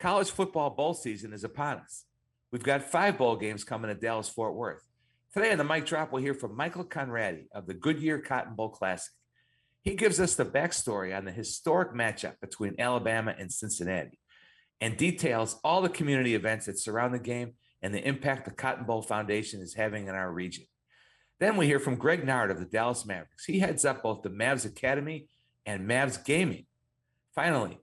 College football bowl season is upon us. We've got five bowl games coming to Dallas Fort Worth. Today on the mic drop, we'll hear from Michael Konradi of the Goodyear Cotton Bowl Classic. He gives us the backstory on the historic matchup between Alabama and Cincinnati and details all the community events that surround the game and the impact the Cotton Bowl Foundation is having in our region. Then we hear from Greg Nared of the Dallas Mavericks. He heads up both the Mavs Academy and Mavs Gaming. Finally,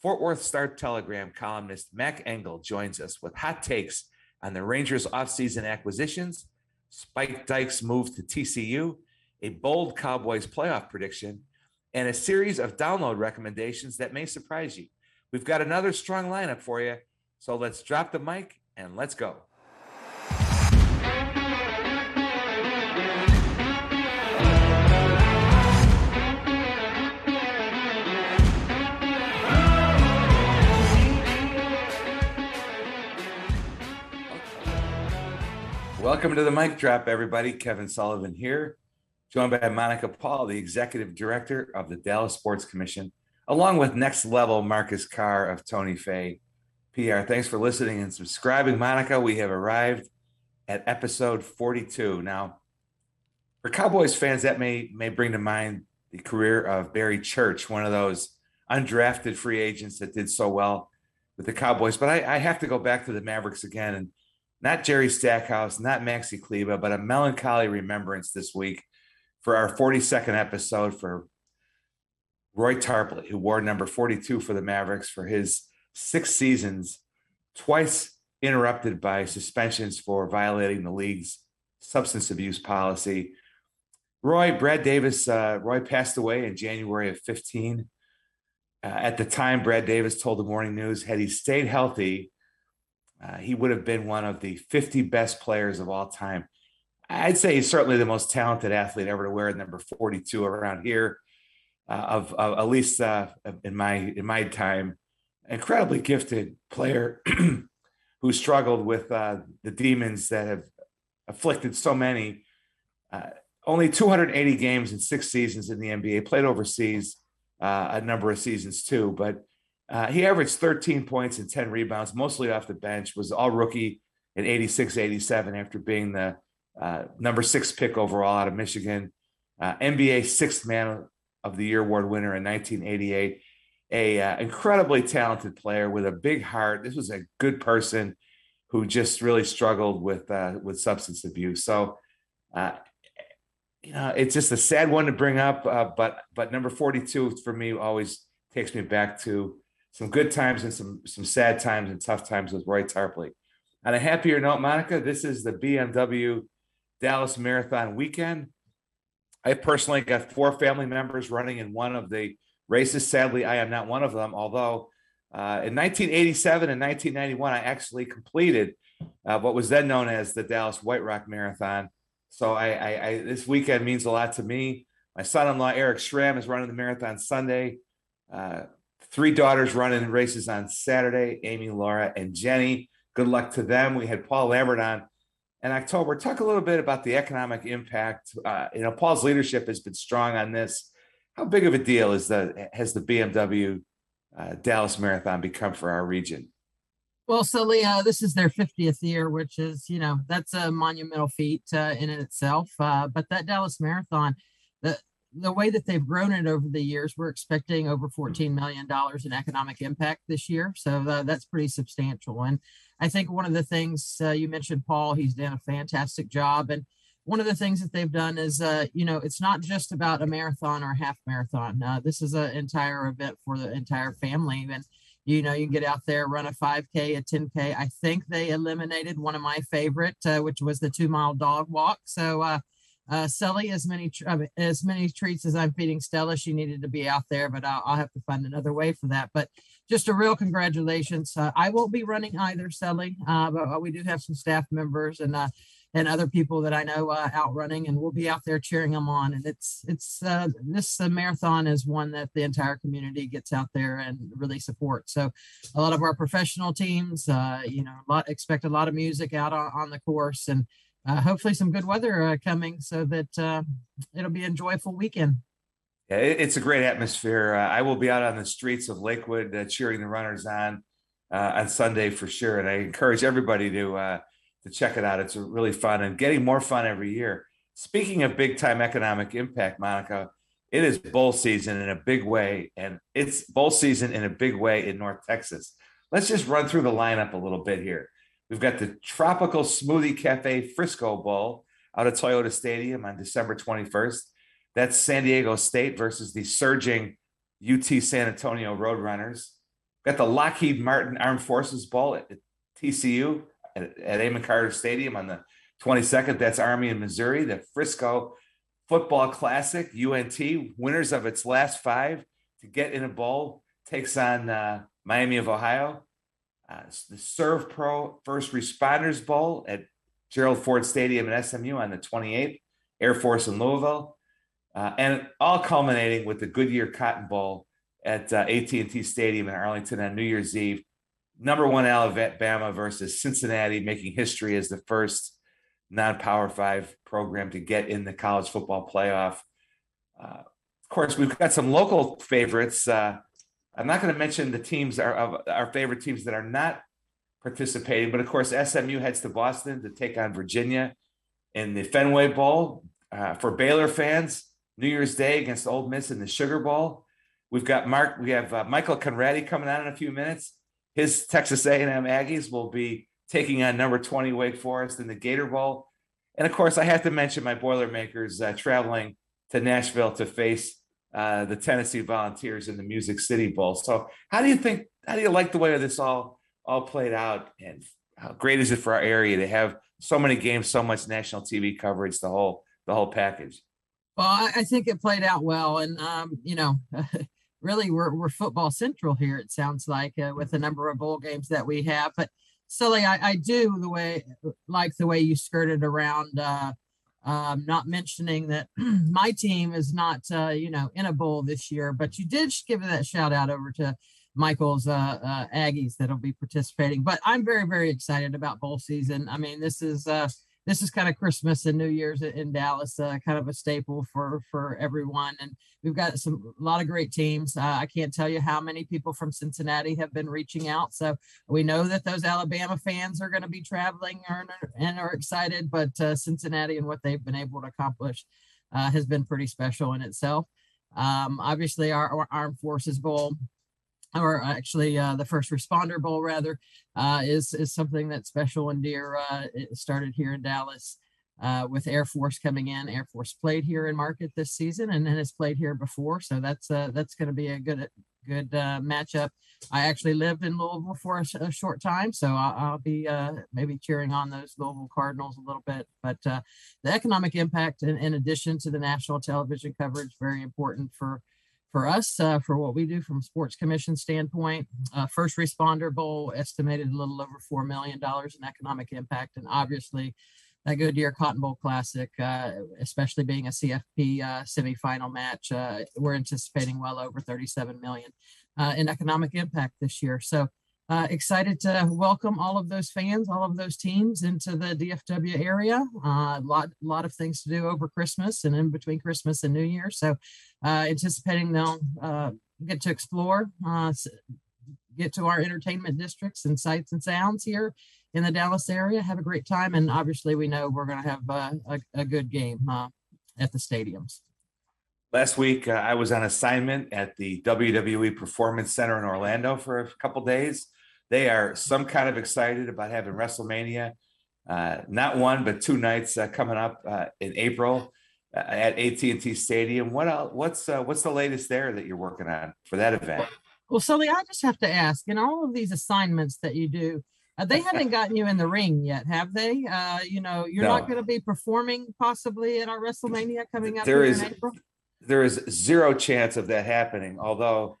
Fort Worth Star Telegram columnist Mac Engel joins us with hot takes on the Rangers' offseason acquisitions, Spike Dykes' move to TCU, a bold Cowboys playoff prediction, and a series of download recommendations that may surprise you. We've got another strong lineup for you, so let's drop the mic and let's go. Welcome to the mic drop, everybody. Kevin Sullivan here, joined by Monica Paul, the executive director of the Dallas Sports Commission, along with next level Marcus Carr of Tony Fay PR. Thanks for listening and subscribing, Monica. We have arrived at episode 42. Now, for Cowboys fans, that may may bring to mind the career of Barry Church, one of those undrafted free agents that did so well with the Cowboys. But I, I have to go back to the Mavericks again and not Jerry Stackhouse, not Maxi Kleber, but a melancholy remembrance this week for our 42nd episode for Roy Tarpley, who wore number 42 for the Mavericks for his six seasons, twice interrupted by suspensions for violating the league's substance abuse policy. Roy, Brad Davis, uh, Roy passed away in January of 15. Uh, at the time, Brad Davis told the Morning News, had he stayed healthy, uh, he would have been one of the 50 best players of all time. I'd say he's certainly the most talented athlete ever to wear number 42 around here, uh, of, of, at least uh, in my in my time. Incredibly gifted player who struggled with uh, the demons that have afflicted so many. Uh, only 280 games in six seasons in the NBA. Played overseas a number of seasons too, but uh, he averaged 13 points and 10 rebounds, mostly off the bench, was all rookie in 86 87 after being the uh, number six pick overall out of Michigan, uh, NBA sixth man of the year award winner in 1988. A uh, incredibly talented player with a big heart. This was a good person who just really struggled with uh, with substance abuse. So, you know, it's just a sad one to bring up. but but number 42 for me always takes me back to some good times and some some sad times and tough times with Roy Tarpley. On a happier note, Monica, this is the BMW Dallas Marathon weekend. I personally got four family members running in one of the races. Sadly, I am not one of them, although uh, in 1987 and 1991, I actually completed uh, what was then known as the Dallas White Rock Marathon. So I, I, I, this weekend means a lot to me. My son-in-law Eric Schramm is running the marathon Sunday. Uh, Three daughters running races on Saturday Amy, Laura, and Jenny. Good luck to them. We had Paul Lambert on in October. Talk a little bit about the economic impact. Uh, you know, Paul's leadership has been strong on this. How big of a deal is the has the BMW uh, Dallas Marathon become for our region? Well, Sully, this is their 50th year, which is, you know, that's a monumental feat uh, in itself. Uh, but that Dallas Marathon, the the way that they've grown it over the years, we're expecting over $14 million in economic impact this year. So uh, that's pretty substantial. And I think one of the things uh, you mentioned, Paul, he's done a fantastic job. And one of the things that they've done is, uh, you know, it's not just about a marathon or a half marathon. Uh, this is an entire event for the entire family. And, you know, you can get out there, run a 5K, a 10K. I think they eliminated one of my favorite, uh, which was the two mile dog walk. So, uh, as many uh, as many treats as I'm feeding Stella, she needed to be out there, but I'll, I'll have to find another way for that. But just a real congratulations. Uh, I won't be running either, Sully, uh, but uh, we do have some staff members and uh, and other people that I know out running, and we'll be out there cheering them on. And it's it's this marathon is one that the entire community gets out there and really supports. So a lot of our professional teams, you know, a lot expect a lot of music out on, on the course and uh, hopefully some good weather uh, coming so that uh, it'll be a joyful weekend. Yeah, it's a great atmosphere. Uh, I will be out on the streets of Lakewood uh, cheering the runners on. uh, on Sunday for sure. And I encourage everybody to to check it out. It's really fun and getting more fun every year. Speaking of big time economic impact, Monica, it is bowl season in a big way, and it's bowl season in a big way in North Texas. Let's just run through the lineup a little bit here. We've got the Tropical Smoothie Cafe Frisco Bowl out of Toyota Stadium on December 21st. That's San Diego State versus the surging UT San Antonio Roadrunners. Got the Lockheed Martin Armed Forces Bowl at TCU at, at Amon Carter Stadium on the 22nd. That's Army in Missouri. The Frisco Football Classic, UNT, winners of its last five to get in a bowl, takes on uh, Miami of Ohio. Uh, the SERVPRO First Responders Bowl at Gerald Ford Stadium in SMU on the 28th, Air Force in Louisville, uh, and all culminating with the Goodyear Cotton Bowl at uh, AT&T Stadium in Arlington on New Year's Eve. Number one Alabama versus Cincinnati, making history as the first non-power five program to get in the college football playoff. Uh, of course, we've got some local favorites. I'm not going to mention the teams are of our favorite teams that are not participating, but of course, SMU heads to Boston to take on Virginia in the Fenway Bowl. Uh, for Baylor fans, New Year's Day against Ole Miss in the Sugar Bowl. We've got Mark. We have uh, Michael Konradi coming on in a few minutes. His Texas A&M Aggies will be taking on number 20 Wake Forest in the Gator Bowl. And of course, I have to mention my Boilermakers uh, traveling to Nashville to face uh, the Tennessee Volunteers in the Music City Bowl. So, how do you think? How do you like the way this all all played out? And how great is it for our area to have so many games, so much national TV coverage, the whole the whole package? Well, I, I think it played out well, and um, you know, really, we're we're football central here. It sounds like uh, with the number of bowl games that we have, but Sully, I, I do the way like the way you skirted around. Uh, um, not mentioning that my team is not, uh, you know, in a bowl this year, but you did give that shout out over to Michael's uh, uh, Aggies that'll be participating. But I'm very, very excited about bowl season. I mean, this is uh, this is kind of Christmas and New Year's in Dallas, uh, kind of a staple for for everyone. And we've got some a lot of great teams. Uh, I can't tell you how many people from Cincinnati have been reaching out. So we know that those Alabama fans are going to be traveling and, are excited. But uh, Cincinnati and what they've been able to accomplish uh, has been pretty special in itself. Um, obviously, our, our Armed Forces Bowl or actually uh, the first responder bowl rather uh, is is something that's special and dear uh, it started here in dallas uh, with air force coming in. Air force played here in market this season and then has played here before. So that's uh, that's going to be a good good uh, matchup. I actually lived in louisville for a, a short time so i'll, I'll be maybe cheering on those louisville cardinals a little bit. But the economic impact in, in addition to the national television coverage very important for for us, uh, for what we do from sports commission standpoint, uh, first responder bowl estimated a little over $4 million in economic impact. And obviously that Goodyear Cotton Bowl Classic, uh, especially being a CFP uh, semifinal match, uh, we're anticipating well over 37 million uh, in economic impact this year. So uh, excited to welcome all of those fans, all of those teams into the DFW area. A uh, lot, lot of things to do over Christmas and in between Christmas and New Year. So, uh, anticipating they'll uh, get to explore, uh, get to our entertainment districts and sights and sounds here in the Dallas area. Have a great time, and obviously, we know we're going to have uh, a, a, good game at the stadiums. Last week, I was on assignment at the WWE Performance Center in Orlando for a couple days they are some kind of excited about having WrestleMania, uh, not one but two nights uh, coming up uh, in April uh, at AT&T Stadium. What else, what's uh, what's the latest there that you're working on for that event? Well, Sully, I just have to ask, in all of these assignments that you do, uh, they haven't gotten you in the ring yet, have they? you know, you're no. not going to be performing possibly at our WrestleMania coming up there is, There is zero chance of that happening, although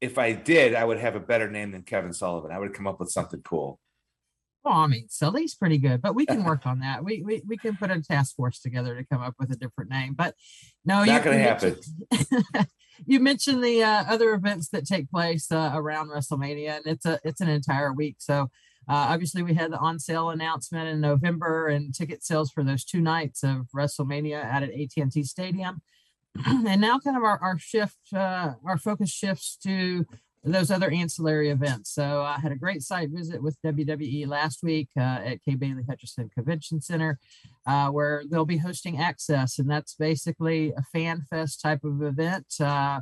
if I did, I would have a better name than Kevin Sullivan. I would come up with something cool. Well, I mean, Sully's pretty good, but we can work on that. We, we we can put a task force together to come up with a different name. But no, not going to happen. you mentioned the uh, other events that take place uh, around WrestleMania, and it's a it's an entire week. So uh, obviously, we had the on sale announcement in November, and ticket sales for those two nights of WrestleMania out at AT&T Stadium. and now kind of our, our shift, uh, our focus shifts to those other ancillary events. So I had a great site visit with WWE last week uh, at Kay Bailey Hutchison Convention Center, uh, where they'll be hosting Access, and that's basically a fan fest type of event. Uh,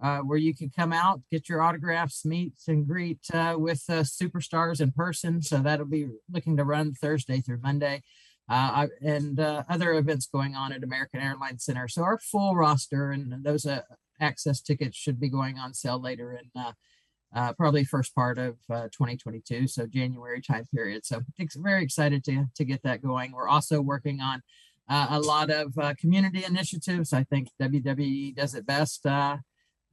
uh, where you can come out, get your autographs, meet and greet uh, with uh, superstars in person. So that'll be looking to run Thursday through Monday. Uh, and uh, other events going on at American Airlines Center. So our full roster and those uh, access tickets should be going on sale later in probably first part of 2022, so January time period. So very excited to to get that going. We're also working on a lot of community initiatives. I think WWE does it best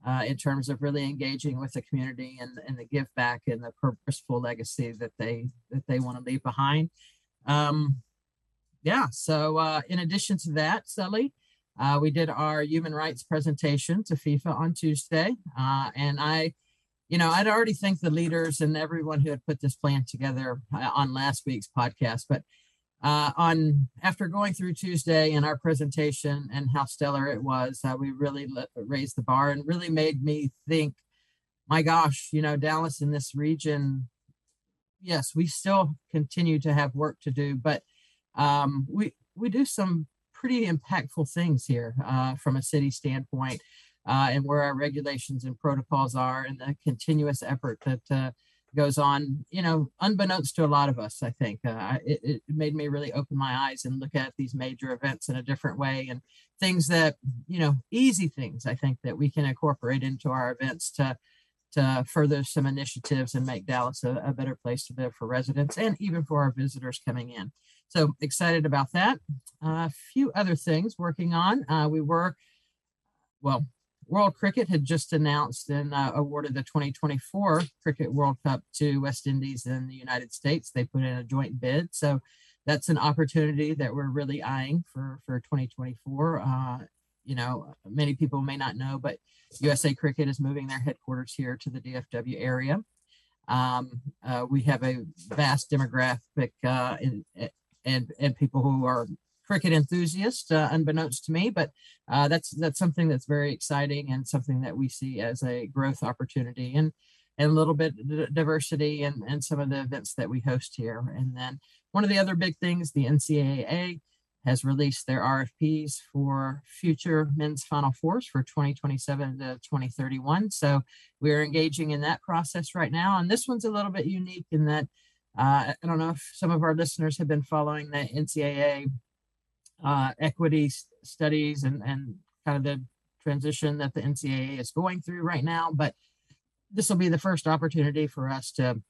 uh, in terms of really engaging with the community and, and the give back and the purposeful legacy that they that they want to leave behind. Um, yeah. So uh, in addition to that, Sully, uh, we did our human rights presentation to FIFA on Tuesday, uh, and I, you know, I'd already thanked the leaders and everyone who had put this plan together uh, on last week's podcast, but uh, on after going through Tuesday and our presentation and how stellar it was, uh, we really let, raised the bar and really made me think, my gosh, you know, Dallas in this region, yes, we still continue to have work to do, but um, we we do some pretty impactful things here uh, from a city standpoint, uh, and where our regulations and protocols are, and the continuous effort that uh, goes on, you know, unbeknownst to a lot of us, I think. Uh, it, it made me really open my eyes and look at these major events in a different way and things that, you know, easy things I think that we can incorporate into our events to to further some initiatives and make Dallas a, a better place to live for residents and even for our visitors coming in. So excited about that. A uh, few other things working on. Uh, we were, well, World Cricket had just announced and uh, awarded the 2024 Cricket World Cup to West Indies and the United States. They put in a joint bid. So that's an opportunity that we're really eyeing for, for 2024. Uh, you know, many people may not know, but USA Cricket is moving their headquarters here to the DFW area. Um, uh, we have a vast demographic uh, in, and and people who are cricket enthusiasts, uh, unbeknownst to me, but uh, that's that's something that's very exciting and something that we see as a growth opportunity and and a little bit diversity and and some of the events that we host here. And then one of the other big things, the NCAA has released their RFPs for future men's Final Fours for 2027 to 2031. So we're engaging in that process right now. And this one's a little bit unique in that uh, I don't know if some of our listeners have been following the NCAA uh, equity studies and, and kind of the transition that the NCAA is going through right now. But this will be the first opportunity for us to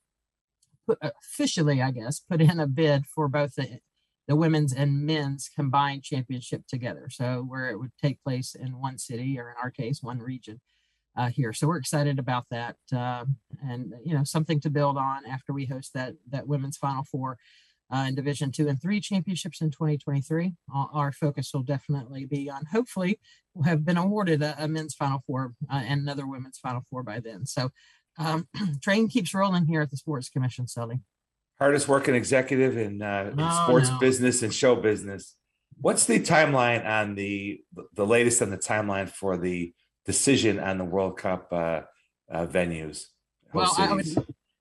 put officially, I guess, put in a bid for both the the women's and men's combined championship together. So where it would take place in one city, or in our case, one region uh, here. So we're excited about that, uh, and you know, something to build on after we host that that women's Final Four uh, in Division two and three championships in 2023. Our, focus will definitely be on hopefully we'll have been awarded a, a men's Final Four uh, and another women's Final Four by then. So um, train keeps rolling here at the Sports Commission, Sully. Hardest working executive in, uh, in oh, sports no. business and show business. What's the timeline on the the latest on the timeline for the decision on the World Cup uh, uh, venues? Well, I would,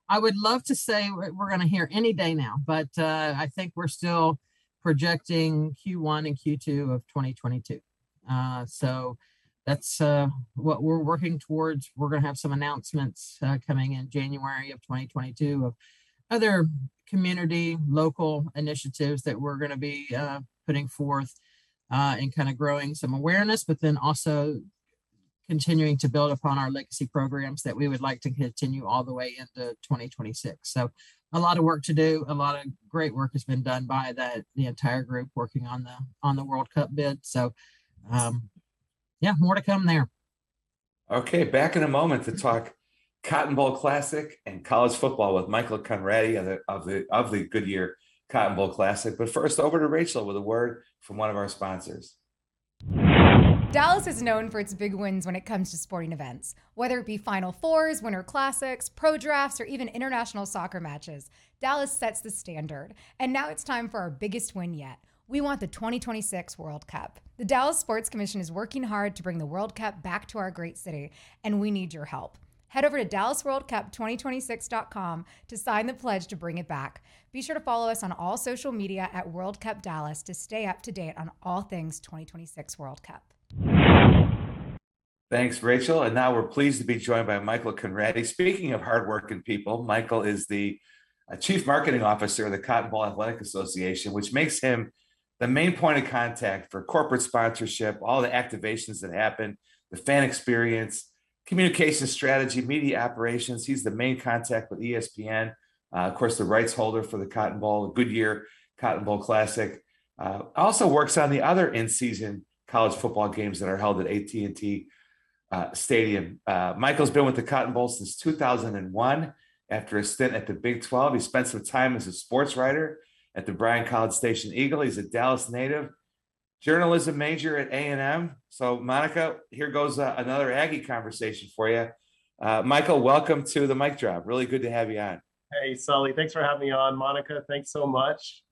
I would love to say we're going to hear any day now, but uh, I think we're still projecting Q1 and Q2 of 2022. Uh, so that's uh, what we're working towards. We're going to have some announcements uh, coming in January of 2022 of other community local initiatives that we're going to be uh, putting forth uh, and kind of growing some awareness, but then also continuing to build upon our legacy programs that we would like to continue all the way into 2026. So a lot of work to do. A lot of great work has been done by that the entire group working on the on the World Cup bid. So um, yeah, more to come there. Okay, back in a moment to talk Cotton Bowl Classic and college football with Michael Konradi of the of the of the Goodyear Cotton Bowl Classic. But first, over to Rachel with a word from one of our sponsors. Dallas is known for its big wins when it comes to sporting events, whether it be Final Fours, Winter Classics, pro drafts, or even international soccer matches. Dallas sets the standard. And now it's time for our biggest win yet. We want the 2026 World Cup. The Dallas Sports Commission is working hard to bring the World Cup back to our great city, and we need your help. Head over to DallasWorldCup2026.com to sign the pledge to bring it back. Be sure to follow us on all social media at World Cup Dallas to stay up to date on all things 2026 World Cup. Thanks, Rachel. And now we're pleased to be joined by Michael Konradi. Speaking of hardworking people, Michael is the uh, Chief Marketing Officer of the Cotton Bowl Athletic Association, which makes him the main point of contact for corporate sponsorship, all the activations that happen, the fan experience, communication strategy, media operations. He's the main contact with ESPN. Uh, of course, the rights holder for the Cotton Bowl, Goodyear Cotton Bowl Classic. Uh, also works on the other in-season college football games that are held at AT&T uh, Stadium. Uh, Michael's been with the Cotton Bowl since 2001. After a stint at the Big 12, he spent some time as a sports writer at the Bryan College Station Eagle. He's a Dallas native, journalism major at A&M. So, Monica, here goes uh, another Aggie conversation for you. Uh, Michael, welcome to the mic drop. Really good to have you on. Hey, Sully, thanks for having me on. Monica, thanks so much.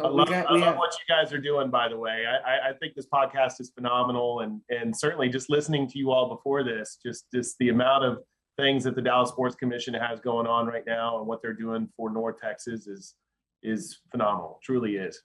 So I love, got, I love have... what you guys are doing, by the way. I, I think this podcast is phenomenal, and and certainly just listening to you all before this, just just the amount of things that the Dallas Sports Commission has going on right now and what they're doing for North Texas is is phenomenal. Truly is.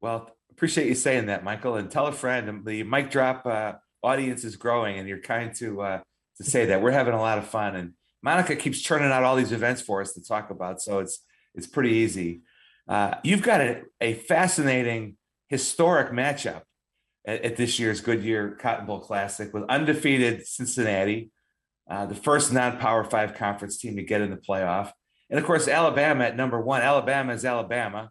Well, appreciate you saying that, Michael. And tell a friend. The mic drop uh, audience is growing, and you're kind to uh, to say that we're having a lot of fun. And Monica keeps churning out all these events for us to talk about, so it's it's pretty easy. Uh, you've got a, a, fascinating historic matchup at, at, this year's Goodyear Cotton Bowl Classic with undefeated Cincinnati, uh, the first non-power five conference team to get in the playoff, and of course Alabama at number one. Alabama is Alabama.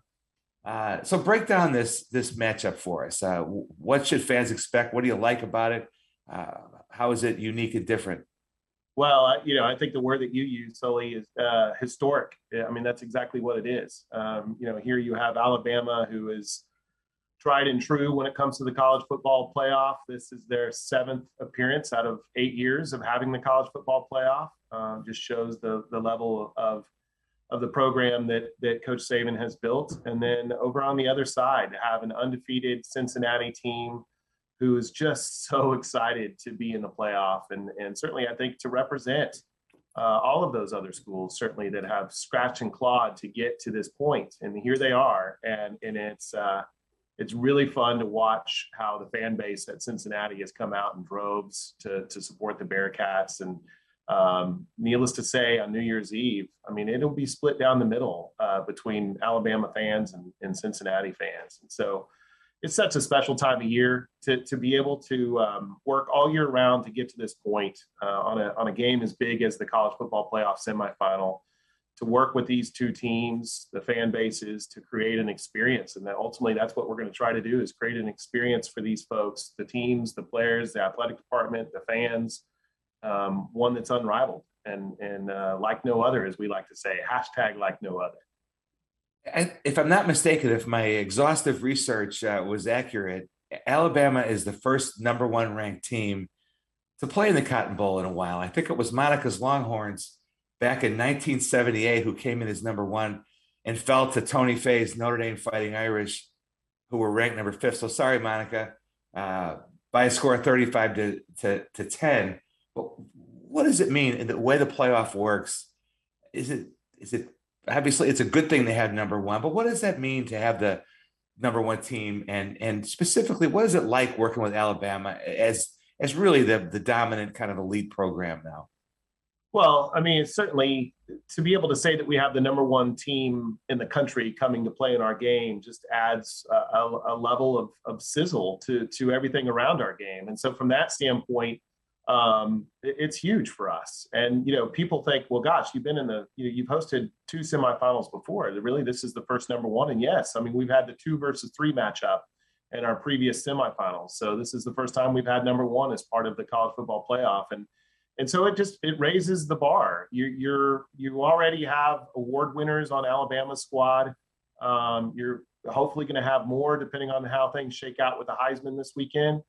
Uh, so break down this this matchup for us. Uh, what should fans expect? What do you like about it? Uh, how is it unique and different? Well, you know, I think the word that you use, Sully, is uh, historic. I mean, that's exactly what it is. Um, you know, here you have Alabama, who is tried and true when it comes to the college football playoff. This is their seventh appearance out of eight years of having the college football playoff. Um, just shows the the level of of the program that that Coach Saban has built. And then over on the other side, have an undefeated Cincinnati team who is just so excited to be in the playoff. And, and certainly I think to represent uh, all of those other schools certainly that have scratched and clawed to get to this point. And here they are. And and it's uh, it's really fun to watch how the fan base at Cincinnati has come out in droves to to support the Bearcats. And um, needless to say, on New Year's Eve, I mean, it'll be split down the middle uh, between Alabama fans and, and Cincinnati fans. And so it's such a special time of year to, to be able to um, work all year round to get to this point uh, on, a, on a game as big as the college football playoff semifinal to work with these two teams the fan bases to create an experience. And that ultimately that's what we're going to try to do is create an experience for these folks the teams the players the athletic department the fans um, one that's unrivaled and and uh, like no other as we like to say hashtag like no other if I'm not mistaken, if my exhaustive research uh, was accurate, Alabama is the first number one ranked team to play in the Cotton Bowl in a while. I think it was Monica's Longhorns back in 1978 who came in as number one and fell to Tony Faye's Notre Dame Fighting Irish, who were ranked number fifth. So sorry, Monica, uh, by a score of 35 to, to, to 10. But what does it mean in the way the playoff works? Is it is it obviously it's a good thing they have number one, but what does that mean to have the number one team and and specifically what is it like working with Alabama as as really the the dominant kind of elite program now? Well, I mean, certainly to be able to say that we have the number one team in the country coming to play in our game just adds a, a, a level of, of sizzle to to everything around our game. And so, from that standpoint, um, it's huge for us. And you know, people think, well, gosh, you've been in the, you know, you've hosted two semifinals before. Really, this is the first number one. And yes, I mean, we've had the two versus three matchup in our previous semifinals. So this is the first time we've had number one as part of the college football playoff. And and so it just it raises the bar. You you're you already have award winners on Alabama's squad. Um, you're hopefully going to have more depending on how things shake out with the Heisman this weekend.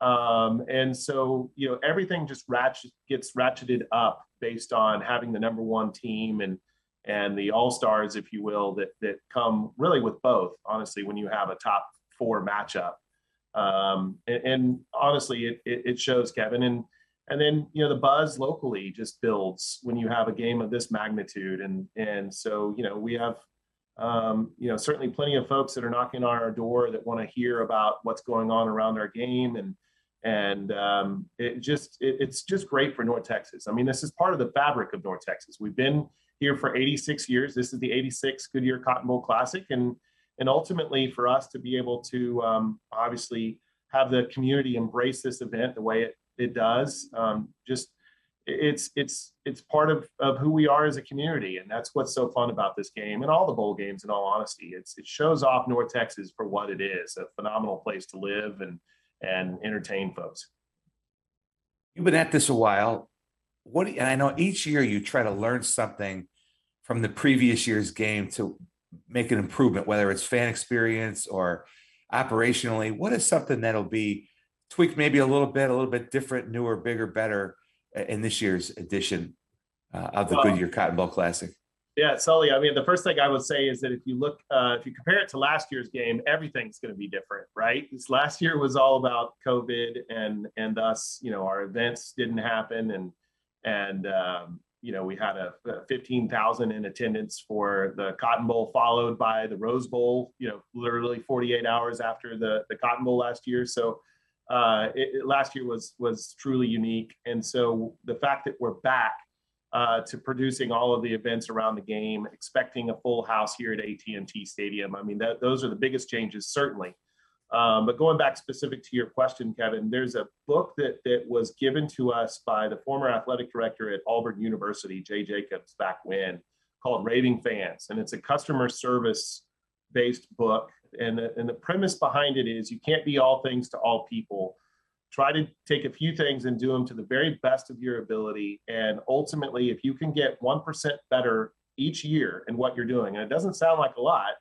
Um, and so, you know, everything just ratchet, gets ratcheted up based on having the number one team and and the all stars, if you will, that that come really with both. Honestly, when you have a top four matchup, um, and, and honestly, it, it, it shows Kevin. And and then you know the buzz locally just builds when you have a game of this magnitude and and so you know we have um, you know certainly plenty of folks that are knocking on our door that want to hear about what's going on around our game and and um, it just it, it's just great for north texas i mean this is part of the fabric of north texas we've been here for 86 years this is the 86 goodyear cotton bowl classic and and ultimately for us to be able to um, obviously have the community embrace this event the way it it does. Um, just it's it's it's part of of who we are as a community, and that's what's so fun about this game and all the bowl games. In all honesty, it's it shows off North Texas for what it is—a phenomenal place to live and and entertain folks. You've been at this a while. What and I know each year you try to learn something from the previous year's game to make an improvement, whether it's fan experience or operationally. What is something that'll be tweaked maybe a little bit, a little bit different, newer, bigger, better uh, in this year's edition uh, of the well, Goodyear Cotton Bowl Classic? Yeah, Sully. I mean, the first thing I would say is that if you look, uh, if you compare it to last year's game, everything's going to be different, right? Last year was all about COVID, and and thus, you know, our events didn't happen, and and um, you know, we had a, a 15,000 in attendance for the Cotton Bowl, followed by the Rose Bowl. You know, literally 48 hours after the the Cotton Bowl last year. So uh, it, it, last year was was truly unique. And so the fact that we're back uh, to producing all of the events around the game, expecting a full house here at AT&T Stadium, I mean, that, those are the biggest changes, certainly. Um, but going back specific to your question, Kevin, there's a book that that was given to us by the former athletic director at Auburn University, Jay Jacobs, back when, called Raving Fans, and it's a customer service based book. And the, and the premise behind it is you can't be all things to all people try to take a few things and do them to the very best of your ability. And ultimately if you can get 1% better each year in what you're doing and it doesn't sound like a lot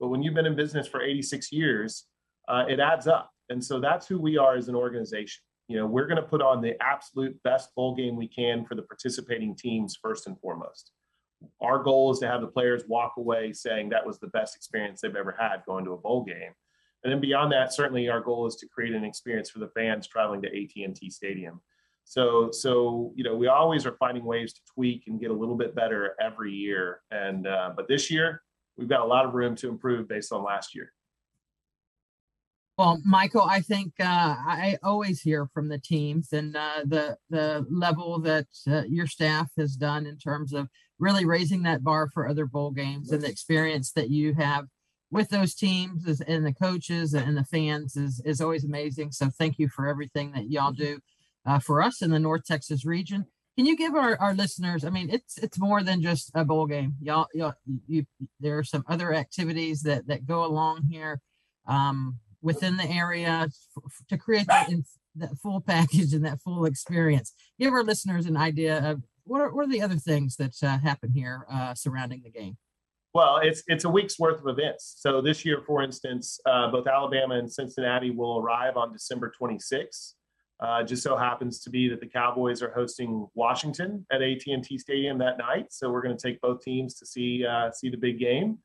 but when you've been in business for 86 years uh, it adds up. And so that's who we are as an organization. You know we're going to put on the absolute best bowl game we can for the participating teams first and foremost. Our goal is to have the players walk away saying that was the best experience they've ever had going to a bowl game. And then beyond that, certainly our goal is to create an experience for the fans traveling to AT&T Stadium. So, so you know, we always are finding ways to tweak and get a little bit better every year. And uh, but this year, we've got a lot of room to improve based on last year. Well, Michael, I think uh, I always hear from the teams and uh, the the level that uh, your staff has done in terms of really raising that bar for other bowl games and the experience that you have with those teams is, and the coaches and the fans is is always amazing. So thank you for everything that y'all do uh, for us in the North Texas region. Can you give our, our listeners? I mean, it's it's more than just a bowl game. Y'all, y'all, you, there are some other activities that that go along here um, within the area to create that, in, that full package and that full experience. Give our listeners an idea of what are, what are the other things that uh, happen here uh, surrounding the game? Well, it's it's a week's worth of events. So this year, for instance, uh, both Alabama and Cincinnati will arrive on December 26th. Uh, just so happens to be that the Cowboys are hosting Washington at AT&T Stadium that night. So we're going to take both teams to see uh, see the big game,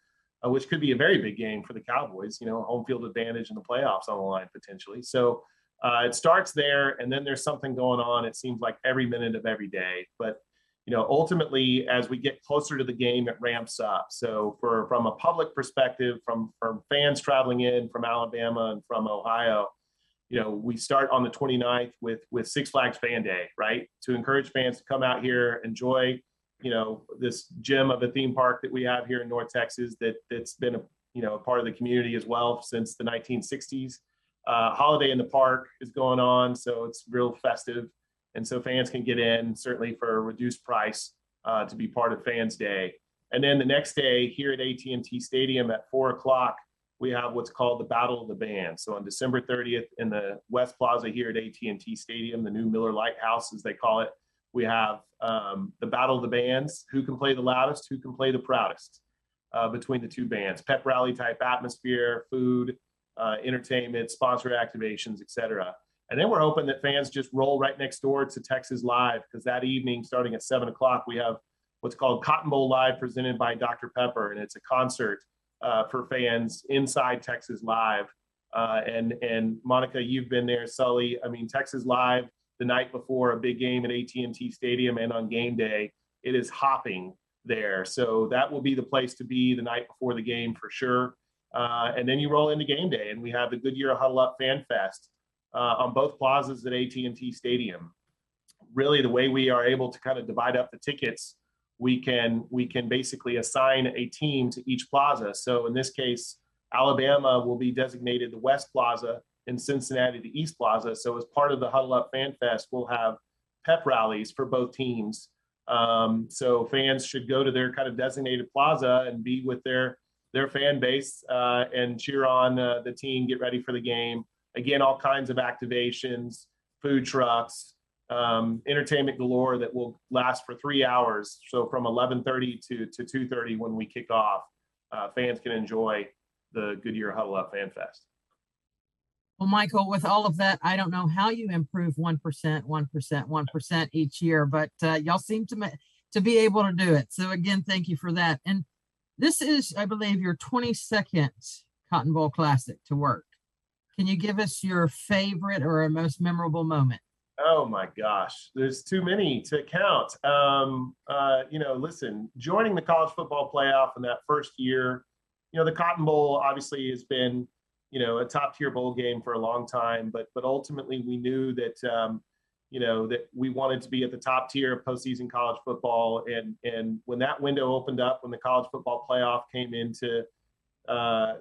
uh, which could be a very big game for the Cowboys. You know, home field advantage in the playoffs on the line potentially. So uh, it starts there, and then there's something going on. It seems like every minute of every day, but you know, ultimately, as we get closer to the game, it ramps up. So, for from a public perspective, from from fans traveling in from Alabama and from Ohio, you know, we start on the 29th with with Six Flags Fan Day, right? To encourage fans to come out here, enjoy, you know, this gem of a theme park that we have here in North Texas that that's been a you know a part of the community as well since the 1960s. Uh, holiday in the park is going on, so it's real festive. And so fans can get in certainly for a reduced price uh, to be part of Fans Day. And then the next day here at AT&T Stadium at four o'clock, we have what's called the Battle of the Bands. So on December 30th in the West Plaza here at AT&T Stadium, the new Miller Lite House, as they call it, we have um, the Battle of the Bands. Who can play the loudest? Who can play the proudest? Uh, between the two bands, pep rally type atmosphere, food, uh, entertainment, sponsor activations, etc. And then we're hoping that fans just roll right next door to Texas Live because that evening, starting at seven o'clock, we have what's called Cotton Bowl Live presented by Dr. Pepper. And it's a concert uh, for fans inside Texas Live. Uh, and, and Monica, you've been there, Sully. I mean, Texas Live the night before a big game at AT&T Stadium and on game day, it is hopping there. So that will be the place to be the night before the game for sure. Uh, and then you roll into game day, and we have the Goodyear Huddle Up Fan Fest on both plazas at AT&T Stadium. Really, the way we are able to kind of divide up the tickets, we can we can basically assign a team to each plaza. So in this case, Alabama will be designated the West Plaza, and Cincinnati the East Plaza. So as part of the Huddle Up Fan Fest, we'll have pep rallies for both teams. Um, so fans should go to their kind of designated plaza and be with their their fan base uh, and cheer on uh, the team, get ready for the game. Again, all kinds of activations, food trucks, um, entertainment galore that will last for three hours. So from 11:30 to to 2:30 when we kick off, uh, fans can enjoy the Goodyear Huddle Up Fan Fest. Well, Michael, with all of that, I don't know how you improve 1%, 1%, 1% each year, but uh, y'all seem to, to be able to do it. So again, thank you for that. And this is, I believe, your 22nd Cotton Bowl Classic to work. Can you give us your favorite or most memorable moment? Oh my gosh, there's too many to count. Um, uh, you know, listen, joining the college football playoff in that first year, you know, the Cotton Bowl obviously has been, you know, a top tier bowl game for a long time, but but ultimately we knew that um, you know that we wanted to be at the top tier of postseason college football, and and when that window opened up, when the college football playoff came into uh,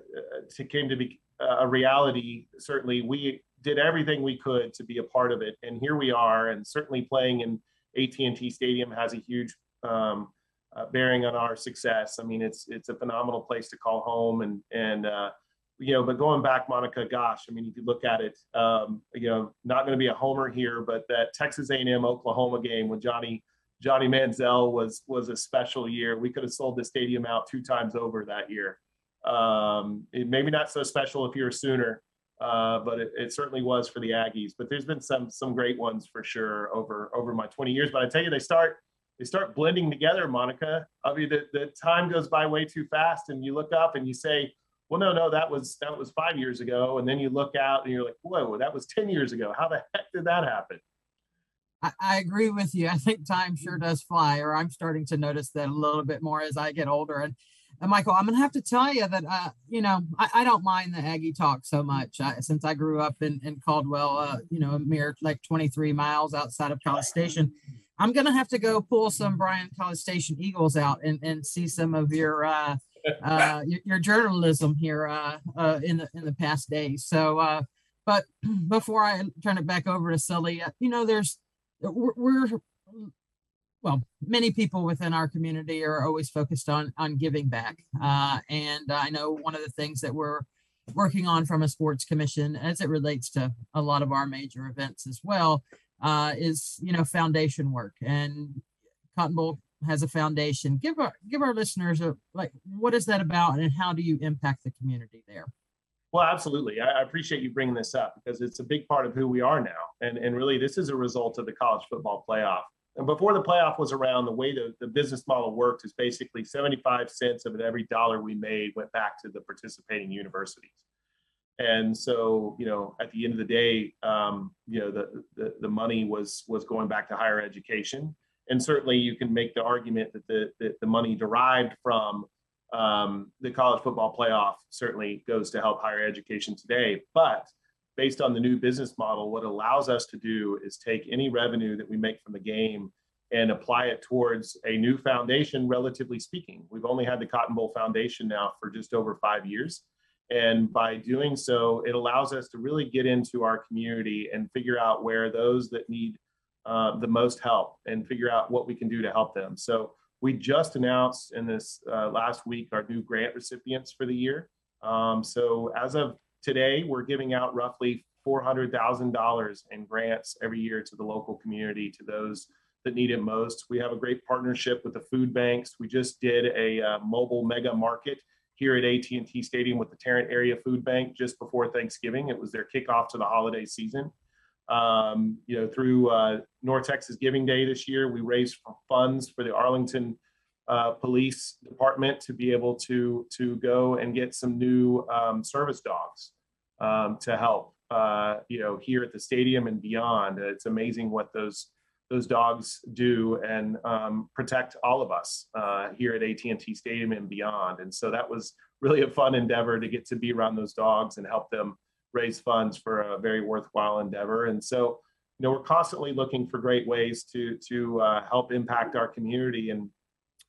to came to be a reality, certainly we did everything we could to be a part of it, and here we are, and certainly playing in AT&T Stadium has a huge um, uh, bearing on our success. I mean, it's it's a phenomenal place to call home, and and uh, you know, but going back, Monica, gosh, I mean, if you look at it, um, you know, not going to be a homer here, but that Texas A&M Oklahoma game when Johnny Johnny Manziel was was a special year. We could have sold the stadium out two times over that year. Um, it, maybe not so special if you're a Sooner, uh, but it, it, certainly was for the Aggies. But there's been some some great ones for sure over over my 20 years. But I tell you, they start they start blending together, Monica. I mean, the, the time goes by way too fast, and you look up and you say, "Well, no, no, that was that was five years ago," and then you look out and you're like, "Whoa, that was ten years ago. How the heck did that happen?" I, I agree with you. I think time sure does fly, or I'm starting to notice that a little bit more as I get older. And and Michael, I'm gonna have to tell you that uh, you know I, I, don't mind the Aggie talk so much I, since I grew up in, in Caldwell, uh, you know, a mere like 23 miles outside of College Station. I'm gonna have to go pull some Bryan College Station Eagles out and, and see some of your uh, uh, your, your, journalism here uh, uh, in the in the past days. So, uh, but before I turn it back over to Sully, uh, you know, there's we're, we're well, many people within our community are always focused on on giving back, uh, and I know one of the things that we're working on from a sports commission as it relates to a lot of our major events as well uh, is you know foundation work. And cotton bowl has a foundation. Give our give our listeners a like what is that about and how do you impact the community there? Well absolutely. I appreciate you bringing this up because it's a big part of who we are now. And and really this is a result of the college football playoff and before the playoff was around the way the, the business model worked is basically 75 cents of every dollar we made went back to the participating universities. And so you know at the end of the day um, you know the, the, the money was was going back to higher education. And certainly you can make the argument that the that the money derived from um, the college football playoff certainly goes to help higher education today. But based on the new business model what allows us to do is take any revenue that we make from the game and apply it towards a new foundation relatively speaking we've only had the cotton bowl foundation now for just over five years and by doing so, it allows us to really get into our community and figure out where those that need uh, the most help and figure out what we can do to help them. So we just announced in this uh, last week our new grant recipients for the year. Um, so as of today, we're giving out roughly $400,000 in grants every year to the local community, to those that need it most. We have a great partnership with the food banks. We just did a uh, mobile mega market here at AT&T Stadium with the Tarrant Area Food Bank just before Thanksgiving. It was their kickoff to the holiday season. Um, you know, through uh, North Texas Giving Day this year, we raised funds for the Arlington uh, Police Department to be able to to go and get some new um, service dogs um, to help uh, you know, here at the stadium and beyond. It's amazing what those those dogs do and um, protect all of us uh, here at AT&T Stadium and beyond. And so that was really a fun endeavor to get to be around those dogs and help them raise funds for a very worthwhile endeavor. And so, you know, we're constantly looking for great ways to to uh, help impact our community. And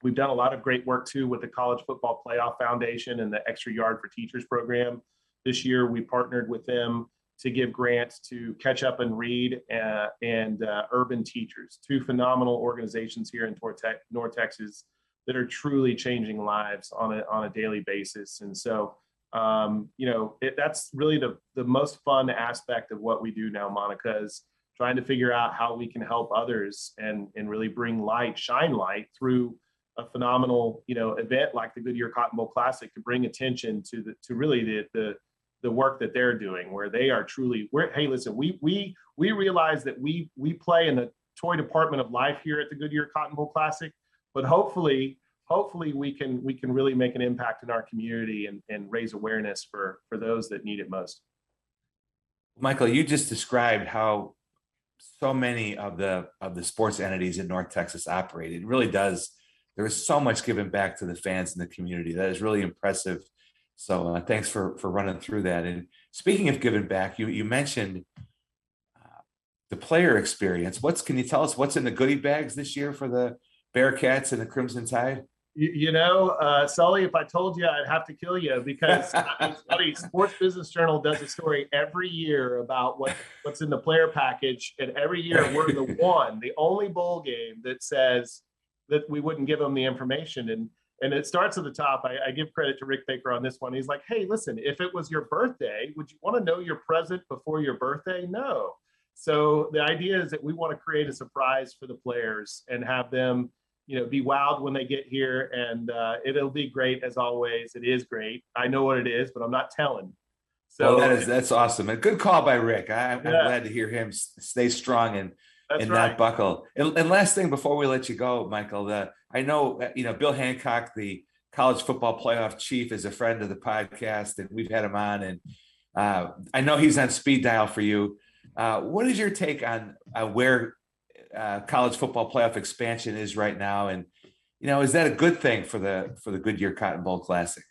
we've done a lot of great work too with the College Football Playoff Foundation and the Extra Yard for Teachers program. This year, we partnered with them to give grants to Catch Up and Read uh, and uh, Urban Teachers, two phenomenal organizations here in North Texas that are truly changing lives on a, on a daily basis. And so, um, you know, it, that's really the, the most fun aspect of what we do now, Monica, is trying to figure out how we can help others and, and really bring light, shine light through a phenomenal, you know, event like the Goodyear Cotton Bowl Classic to bring attention to the, to really the, the, the work that they're doing where they are truly we're hey listen we we we realize that we we play in the toy department of life here at the goodyear cotton bowl classic but hopefully hopefully we can we can really make an impact in our community and, and raise awareness for for those that need it most. Michael you just described how so many of the of the sports entities in north texas operate. It really does there is so much given back to the fans and the community that is really impressive so uh, thanks for for running through that. And speaking of giving back, you you mentioned uh, the player experience. What's can you tell us what's in the goodie bags this year for the Bearcats and the Crimson Tide? You, you know, uh, Sully, if I told you, I'd have to kill you because it's funny. Sports Business Journal does a story every year about what what's in the player package, and every year we're the one, the only bowl game that says that we wouldn't give them the information and and it starts at the top. I, I, give credit to Rick Baker on this one. He's like, hey, listen, if it was your birthday, would you want to know your present before your birthday? No. So the idea is that we want to create a surprise for the players and have them, you know, be wowed when they get here. And uh, it'll be great as always. It is great. I know what it is, but I'm not telling. So well, that is that's awesome. A good call by Rick. I, am yeah. glad to hear him stay strong and that's in right. that buckle. And, and, last thing before we let you go, Michael, the, I know uh, you know Bill Hancock, the college football playoff chief, is a friend of the podcast, and we've had him on, and uh, I know he's on speed dial for you. Uh, what is your take on uh, where uh, college football playoff expansion is right now, and you know, is that a good thing for the for the Goodyear Cotton Bowl Classic?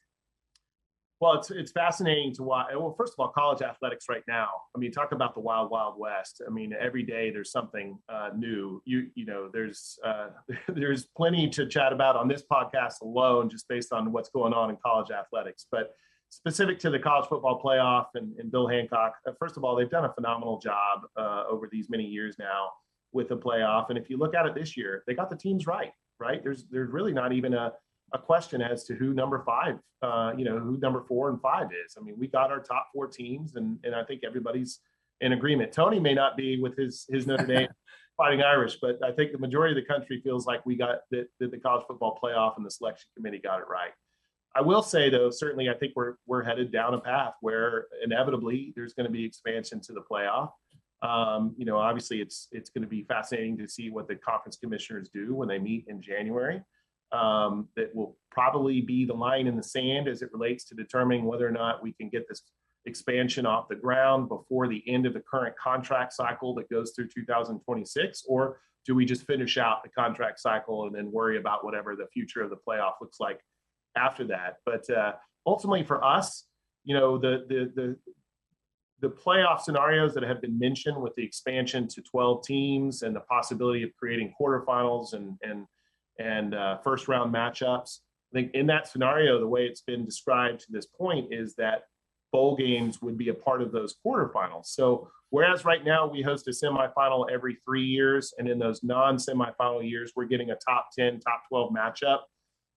Well, it's it's fascinating to watch. Well, first of all, college athletics right now. I mean, talk about the wild, wild west. I mean, every day there's something uh, new. You you know, there's uh, there's plenty to chat about on this podcast alone, just based on what's going on in college athletics. But specific to the college football playoff and, and Bill Hancock, uh, first of all, they've done a phenomenal job uh, over these many years now with the playoff. And if you look at it this year, they got the teams right. Right? There's there's really not even a a question as to who number five, uh, you know, who number four and five is. I mean, we got our top four teams, and and I think everybody's in agreement. Tony may not be with his his Notre Dame Fighting Irish, but I think the majority of the country feels like we got that, that the college football playoff and the selection committee got it right. I will say though, certainly I think we're we're headed down a path where inevitably there's going to be expansion to the playoff. Um, you know, obviously it's it's going to be fascinating to see what the conference commissioners do when they meet in January um, that will probably be the line in the sand as it relates to determining whether or not we can get this expansion off the ground before the end of the current contract cycle that goes through 2026 or do we just finish out the contract cycle and then worry about whatever the future of the playoff looks like after that? But uh, ultimately for us you know the the the the playoff scenarios that have been mentioned with the expansion to 12 teams and the possibility of creating quarterfinals and and and uh, first round matchups. I think in that scenario, the way it's been described to this point is that bowl games would be a part of those quarterfinals. So whereas right now we host a semifinal every three years, and in those non-semifinal years we're getting a top 10, top 12 matchup.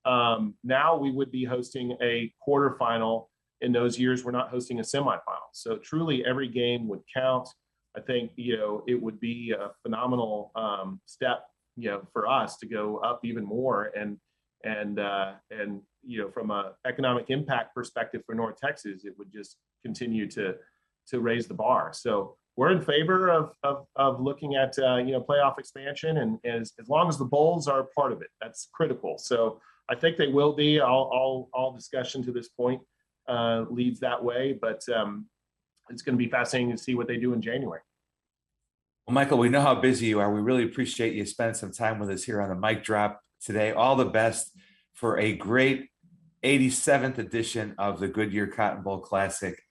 Um, now we would be hosting a quarterfinal. In those years, we're not hosting a semifinal. So truly, every game would count. I think you know it would be a phenomenal um, step you know for us to go up even more and and uh, and you know from a economic impact perspective for North Texas, it would just continue to to raise the bar. So we're in favor of of, of looking at uh, you know playoff expansion, and, as, as long as the bowls are part of it, that's critical. So I think they will be. All all all discussion to this point uh, leads that way, but um, it's going to be fascinating to see what they do in January. Well, Michael, we know how busy you are. We really appreciate you spending some time with us here on the mic drop today. All the best for a great 87th edition of the Goodyear Cotton Bowl Classic.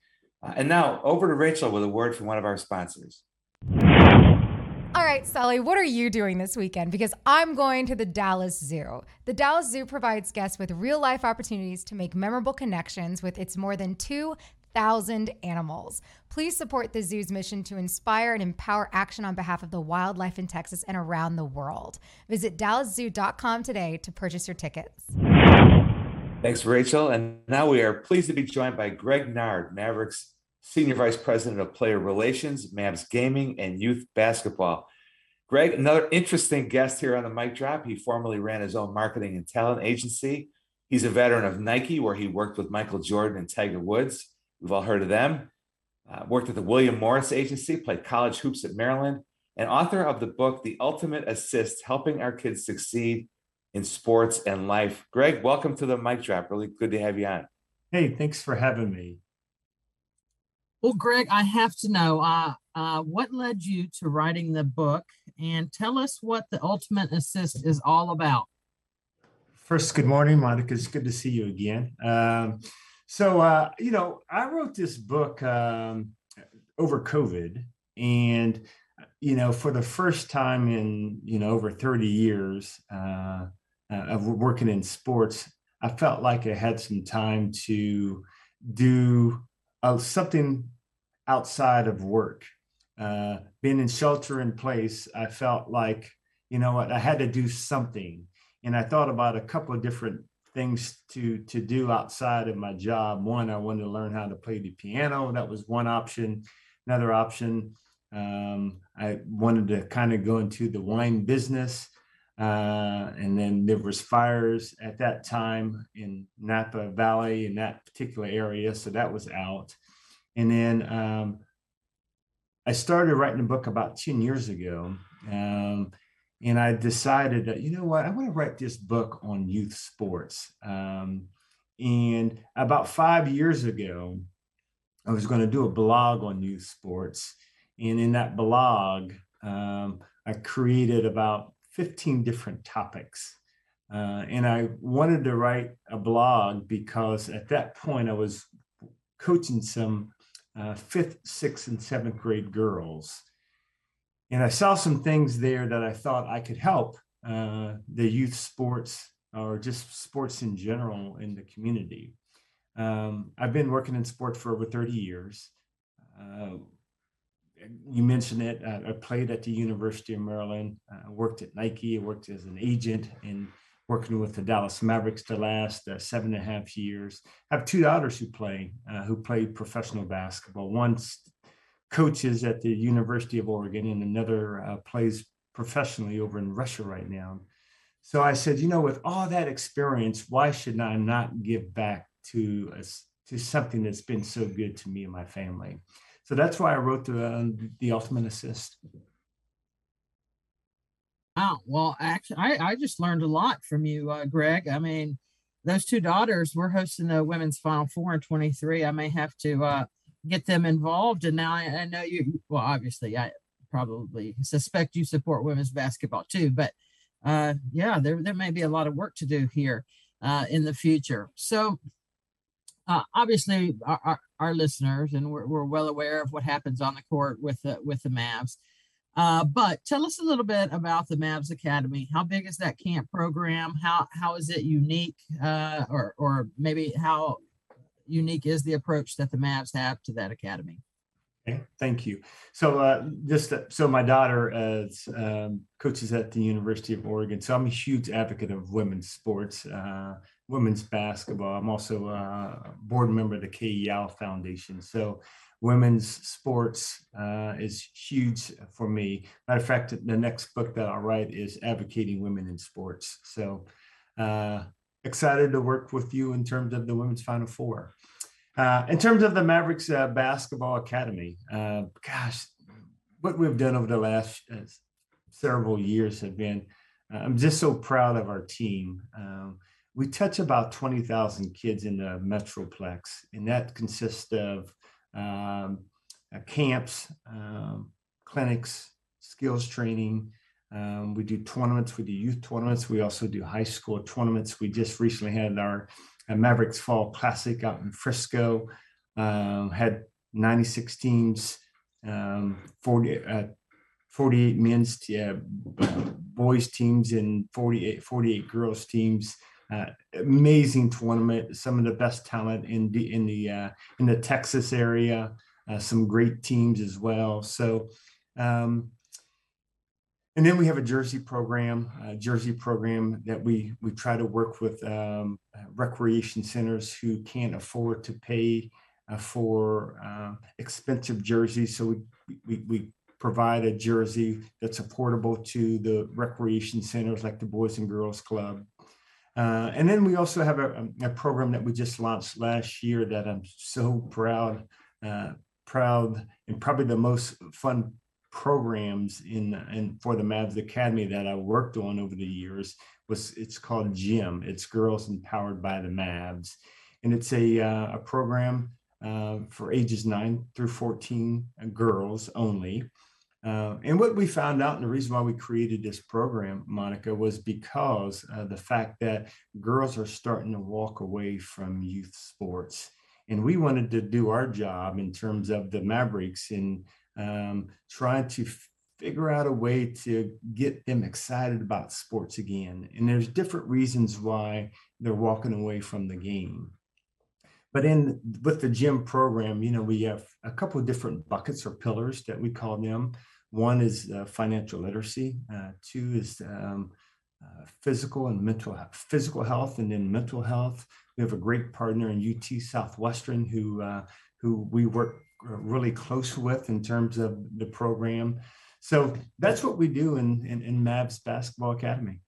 Uh, and now over to Rachel with a word from one of our sponsors. All right, Sally, what are you doing this weekend? Because I'm going to the Dallas Zoo. The Dallas Zoo provides guests with real life opportunities to make memorable connections with its more than 2,000 animals. Please support the zoo's mission to inspire and empower action on behalf of the wildlife in Texas and around the world. Visit dallaszoo.com today to purchase your tickets. Thanks, Rachel. And now we are pleased to be joined by Greg Nared, Mavericks Senior Vice President of Player Relations, Mavs Gaming, and Youth Basketball. Greg, another interesting guest here on the mic drop. He formerly ran his own marketing and talent agency. He's a veteran of Nike, where he worked with Michael Jordan and Tiger Woods. We've all heard of them. Uh, worked at the William Morris Agency, played college hoops at Maryland, and author of the book, The Ultimate Assist Helping Our Kids Succeed in Sports and Life. Greg, welcome to the mic drop. Really good to have you on. Hey, thanks for having me. Well, Greg, I have to know uh, uh, what led you to writing the book and tell us what the Ultimate Assist is all about. First, good morning, Monica. It's good to see you again. Um, so, uh, you know, I wrote this book um, over COVID, and you know, for the first time in you know over 30 years uh, of working in sports, I felt like I had some time to do uh, something outside of work. Uh, being in shelter in place, I felt like, you know what, I had to do something. And I thought about a couple of different things to to do outside of my job. One, I wanted to learn how to play the piano. That was one option. Another option, um, I wanted to kind of go into the wine business. Uh, and then there was fires at that time in Napa Valley in that particular area, so that was out. And then um, I started writing a book about 10 years ago. Um, and I decided that, you know what, I want to write this book on youth sports. Um, and about five years ago, I was going to do a blog on youth sports. And in that blog, um, I created about 15 different topics. Uh, and I wanted to write a blog because at that point I was coaching some uh, fifth, sixth, and seventh grade girls. And I saw some things there that I thought I could help uh, the youth sports or just sports in general in the community. Um, I've been working in sports for over 30 years. Uh, you mentioned it. I played at the University of Maryland. I worked at Nike. I worked as an agent in working with the Dallas Mavericks the last uh, seven and a half years. I have two daughters who play, uh, who play professional basketball. One coaches at the University of Oregon, and another uh, plays professionally over in Russia right now. So I said, you know, with all that experience, why should I not give back to us to something that's been so good to me and my family? So that's why I wrote the uh, the Ultimate Assist. Wow. Well, actually, I, I just learned a lot from you, uh, Greg. I mean, those two daughters, we're hosting the women's final four in 23. I may have to uh, get them involved. And now I, I, know you, well, obviously, I probably suspect you support women's basketball too. But uh, yeah, there, there may be a lot of work to do here uh, in the future. So, uh, obviously, our, our, our, listeners, and we're, we're well aware of what happens on the court with the, with the Mavs. Uh, but tell us a little bit about the Mavs Academy. How big is that camp program? How how is it unique, uh, or or maybe how unique is the approach that the Mavs have to that academy? Okay, thank you. So uh, just uh, so my daughter is um, coaches at the University of Oregon, so I'm a huge advocate of women's sports, uh, women's basketball. I'm also a board member of the Yow Foundation. So women's sports uh, is huge for me. Matter of fact, the next book that I'll write is advocating women in sports. So uh, excited to work with you in terms of the women's Final Four. Uh, in terms of the Mavericks uh, Basketball Academy, uh, gosh, what we've done over the last uh, several years have been, I'm just so proud of our team. Um, we touch about 20,000 kids in the Metroplex, and that consists of um, uh, camps, um, clinics, skills training. Um, we do tournaments. We do youth tournaments. We also do high school tournaments. We just recently had our uh, Mavericks Fall Classic out in Frisco. Um, had 96 teams, um, 40, uh, 48 men's uh, boys teams and 48 48 girls teams. Uh, amazing tournament. Some of the best talent in the in the uh, in the Texas area. Uh, some great teams as well. So. Um, and then we have a jersey program, a jersey program that we we try to work with um, recreation centers who can't afford to pay uh, for uh, expensive jerseys. So we, we, we provide a jersey that's affordable to the recreation centers like the Boys and Girls Club. Uh, and then we also have a, a, program that we just launched last year that I'm so proud, uh, proud, and probably the most fun programs in and for the Mavs Academy that I worked on over the years was it's called GEM. It's Girls Empowered by the Mavs, and it's a uh, a program uh, for ages nine through 14 uh, girls only. Uh, and what we found out, and the reason why we created this program, Monica, was because uh, the fact that girls are starting to walk away from youth sports. And we wanted to do our job in terms of the Mavericks in um, trying to figure out a way to get them excited about sports again. And there's different reasons why they're walking away from the game. But in with the GEM program, you know, we have a couple of different buckets or pillars that we call them. One is uh, financial literacy. Uh, two is um, uh, physical and mental physical health, and then mental health. We have a great partner in UT Southwestern who uh, who we work really close with in terms of the program. So that's what we do in in, in Mavs Basketball Academy.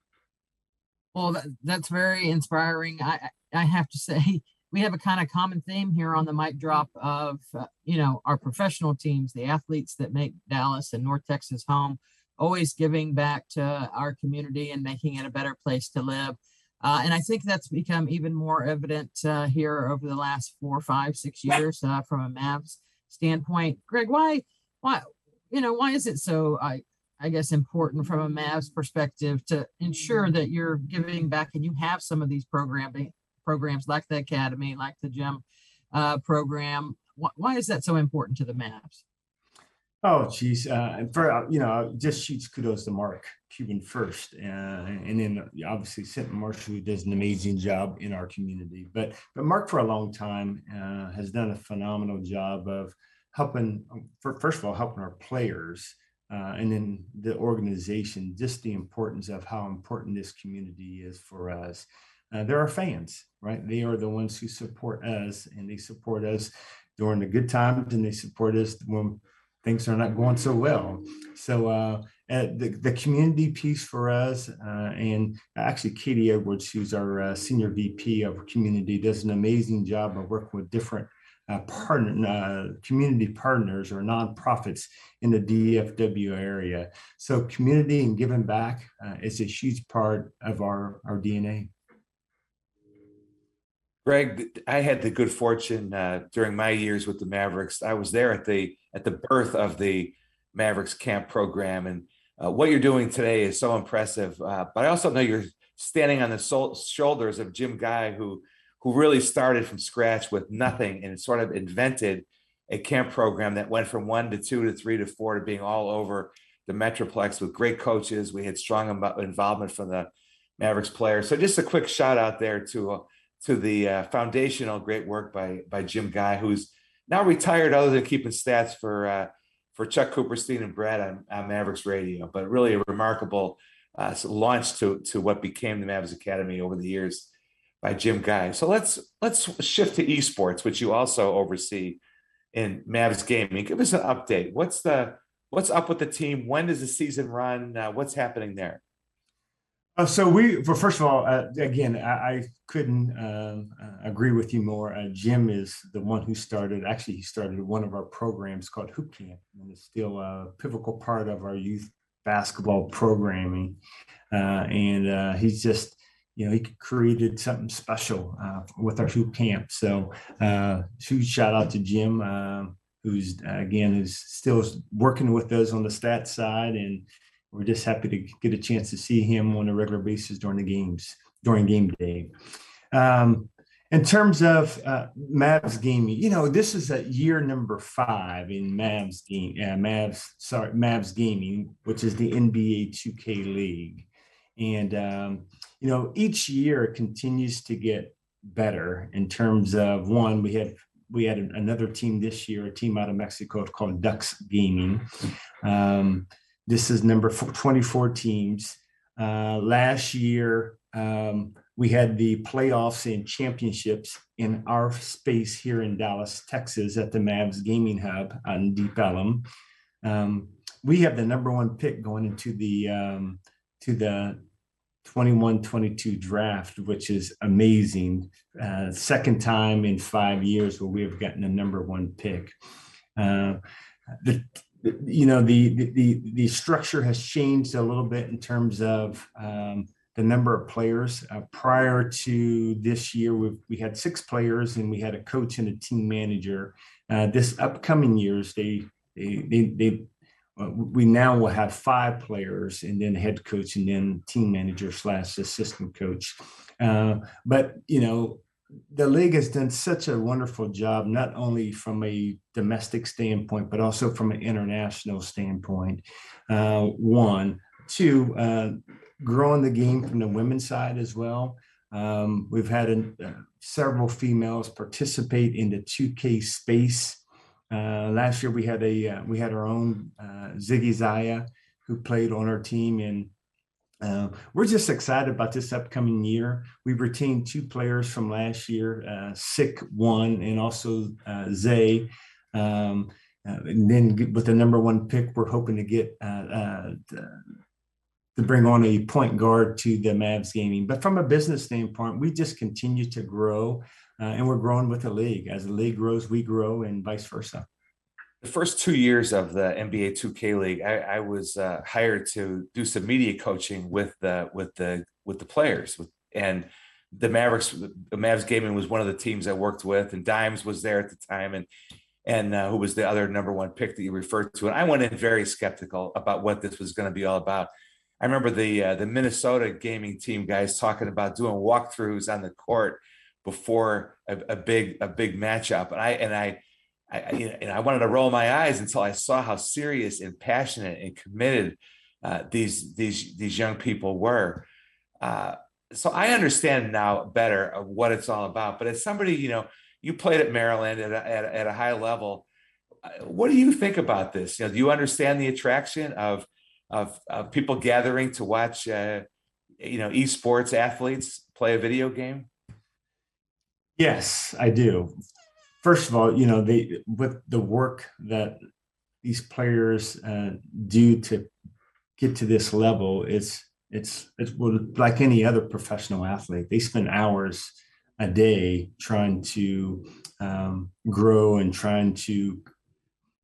Well, that, that's very inspiring. I I have to say we have a kind of common theme here on the mic drop of uh, you know our professional teams the athletes that make dallas and north texas home always giving back to our community and making it a better place to live uh, and i think that's become even more evident uh, here over the last four five six years uh, from a mavs standpoint greg why why you know why is it so i I guess important from a Mavs perspective to ensure that you're giving back and you have some of these programming programs like the academy, like the GEM uh, program. Why, why, is that so important to the Mavs? Oh, geez. Uh, for, uh, you know, just shoots kudos to Mark Cuban first. Uh, and then obviously Cynt Marshall, who does an amazing job in our community. But, but Mark, for a long time, uh, has done a phenomenal job of helping, for, first of all, helping our players. Uh, and then the organization, just the importance of how important this community is for us uh, they're our fans, right? They are the ones who support us, and they support us during the good times, and they support us when things are not going so well. So uh, the the community piece for us, uh, and actually Katie Edwards, who's our uh, senior VP of community, does an amazing job of working with different uh, partner uh, community partners or nonprofits in the DFW area. So community and giving back uh, is a huge part of our our DNA. Greg, I had the good fortune uh, during my years with the Mavericks. I was there at the at the birth of the Mavericks camp program, and uh, what you're doing today is so impressive. Uh, but I also know you're standing on the shoulders of Jim Guy, who who really started from scratch with nothing and sort of invented a camp program that went from one to two to three to four to being all over the Metroplex with great coaches. We had strong involvement from the Mavericks players. So just a quick shout out there to uh, to the uh, foundational great work by by Jim Guy, who's now retired, other than keeping stats for uh, for Chuck Cooperstein and Brad on, on Mavericks Radio. But really a remarkable uh, launch to to what became the Mavericks Academy over the years by Jim Guy. So let's let's shift to esports, which you also oversee in Mavs Gaming. Give us an update. What's the what's up with the team? When does the season run? Uh, what's happening there? Uh, so we, well, first of all, uh, again, I, I couldn't um, uh, agree with you more. Uh, Jim is the one who started. Actually, he started one of our programs called Hoop Camp, and it's still a pivotal part of our youth basketball programming. Uh, and uh, he's just, you know, he created something special with our Hoop Camp. So, huge shout out to Jim, um, who's again is still working with us on the stats side, and we're just happy to get a chance to see him on a regular basis during the games during game day. Um, in terms of uh, Mavs gaming, you know, this is a year number five in Mavs game, uh, Mavs, sorry, Mavs gaming, which is the NBA 2K League. And, um, you know, each year continues to get better in terms of one, we had we had another team this year, a team out of Mexico called Dux Gaming. Um, this is number 24 teams. Uh, last year, um, we had the playoffs and championships in our space here in Dallas, Texas, at the Mavs Gaming Hub on Deep Ellum. Um, we have the number one pick going into the um, to the 21-22 draft, which is amazing. Uh, second time in five years where we have gotten a number one pick. Uh, the you know the, the the structure has changed a little bit in terms of um, the number of players. Uh, prior to this year, we we had six players and we had a coach and a team manager. Uh, this upcoming years, they they they, they uh, we now will have five players and then head coach and then team manager slash assistant coach. Uh, but you know, the league has done such a wonderful job, not only from a domestic standpoint, but also from an international standpoint. Uh, one, two, uh, growing the game from the women's side as well. Um, we've had uh, several females participate in the 2K space. Uh, last year we had a uh, we had our own uh, Ziggy Zaya who played on our team, and uh, we're just excited about this upcoming year. We've retained two players from last year, uh, Sick one, and also Zay. Um, and then with the number one pick, we're hoping to get to bring on a point guard to the Mavs gaming. But from a business standpoint, we just continue to grow uh, and we're growing with the league. As the league grows, we grow and vice versa. The first two years of the NBA 2K League, I, I was uh, hired to do some media coaching with the with the with the players, and the Mavericks, the Mavs Gaming was one of the teams I worked with, and Dimez was there at the time, and and uh, who was the other number one pick that you referred to. And I went in very skeptical about what this was going to be all about. I remember the uh, the Minnesota gaming team guys talking about doing walkthroughs on the court before a, a big a big matchup, and I and I. I, know, and I wanted to roll my eyes until I saw how serious and passionate and committed uh, these these these young people were. Uh, so I understand now better of what it's all about. But as somebody, you know, you played at Maryland at a, at a, at a high level. Uh, what do you think about this? You know, do you understand the attraction of of, of people gathering to watch, uh, you know, esports athletes play a video game? Yes, I do. First of all, you know, they with the work that these players uh, do to get to this level, it's it's it's like any other professional athlete. They spend hours a day trying to um, grow and trying to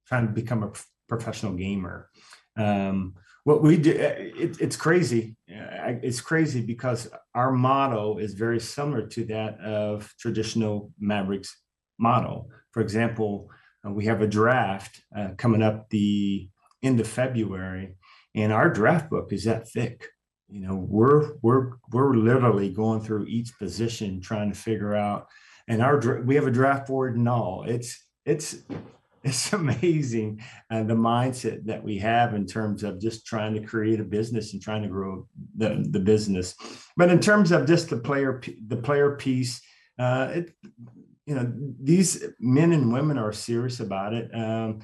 trying to become a professional gamer. Um, what we do eh, it, it's crazy it's crazy because our motto is very similar to that of traditional mavericks model. For example uh, we have a draft uh, coming up the end of february and our draft book is that thick. You know we're we're we're literally going through each position trying to figure out and our we have a draft board and all. It's it's it's amazing uh, the mindset that we have in terms of just trying to create a business and trying to grow the, the business. But in terms of just the player the player piece uh, it you know these men and women are serious about it um,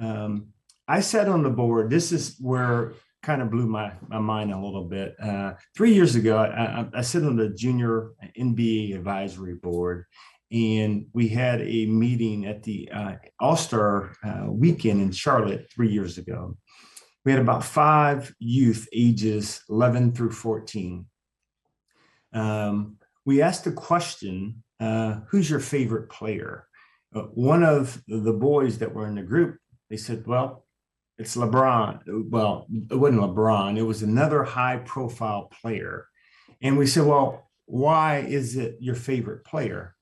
um, i sat on the board this is where kind of blew my, my mind a little bit uh, three years ago I, I, I sit on the junior nba advisory board and we had a meeting at the uh, All Star uh, weekend in Charlotte three years ago. We had about five youth ages 11 through 14. Um, we asked a question uh, Who's your favorite player? Uh, one of the boys that were in the group, they said, Well, it's LeBron. Well, it wasn't LeBron, it was another high profile player. And we said, Well, why is it your favorite player?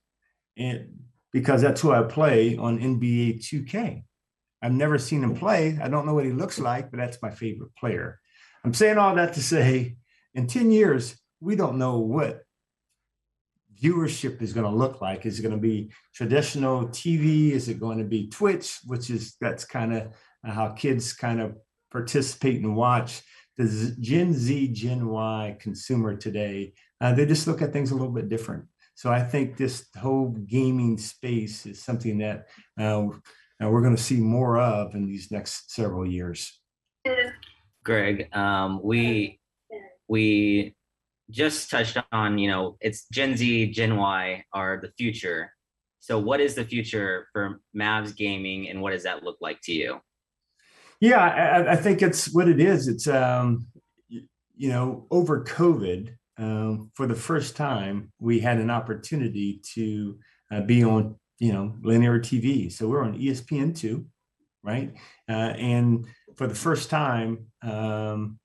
and because that's who I play on NBA 2K. I've never seen him play. I don't know what he looks like, but that's my favorite player. I'm saying all that to say, in 10 years, we don't know what viewership is going to look like. Is it going to be traditional TV? Is it going to be Twitch, which is that's kind of how kids kind of participate and watch? The Gen Z, Gen Y consumer today, uh, they just look at things a little bit different. So I think this whole gaming space is something that uh, we're going to see more of in these next several years. Greg, um, we we just touched on, you know, it's Gen Z, Gen Y are the future. So what is the future for Mavs gaming and what does that look like to you? Yeah, I, I think it's what it is. It's, um, you know, over COVID, um, for the first time, we had an opportunity to uh, be on, you know, linear TV. So we're on ESPN2, right? Uh, and for the first time, um,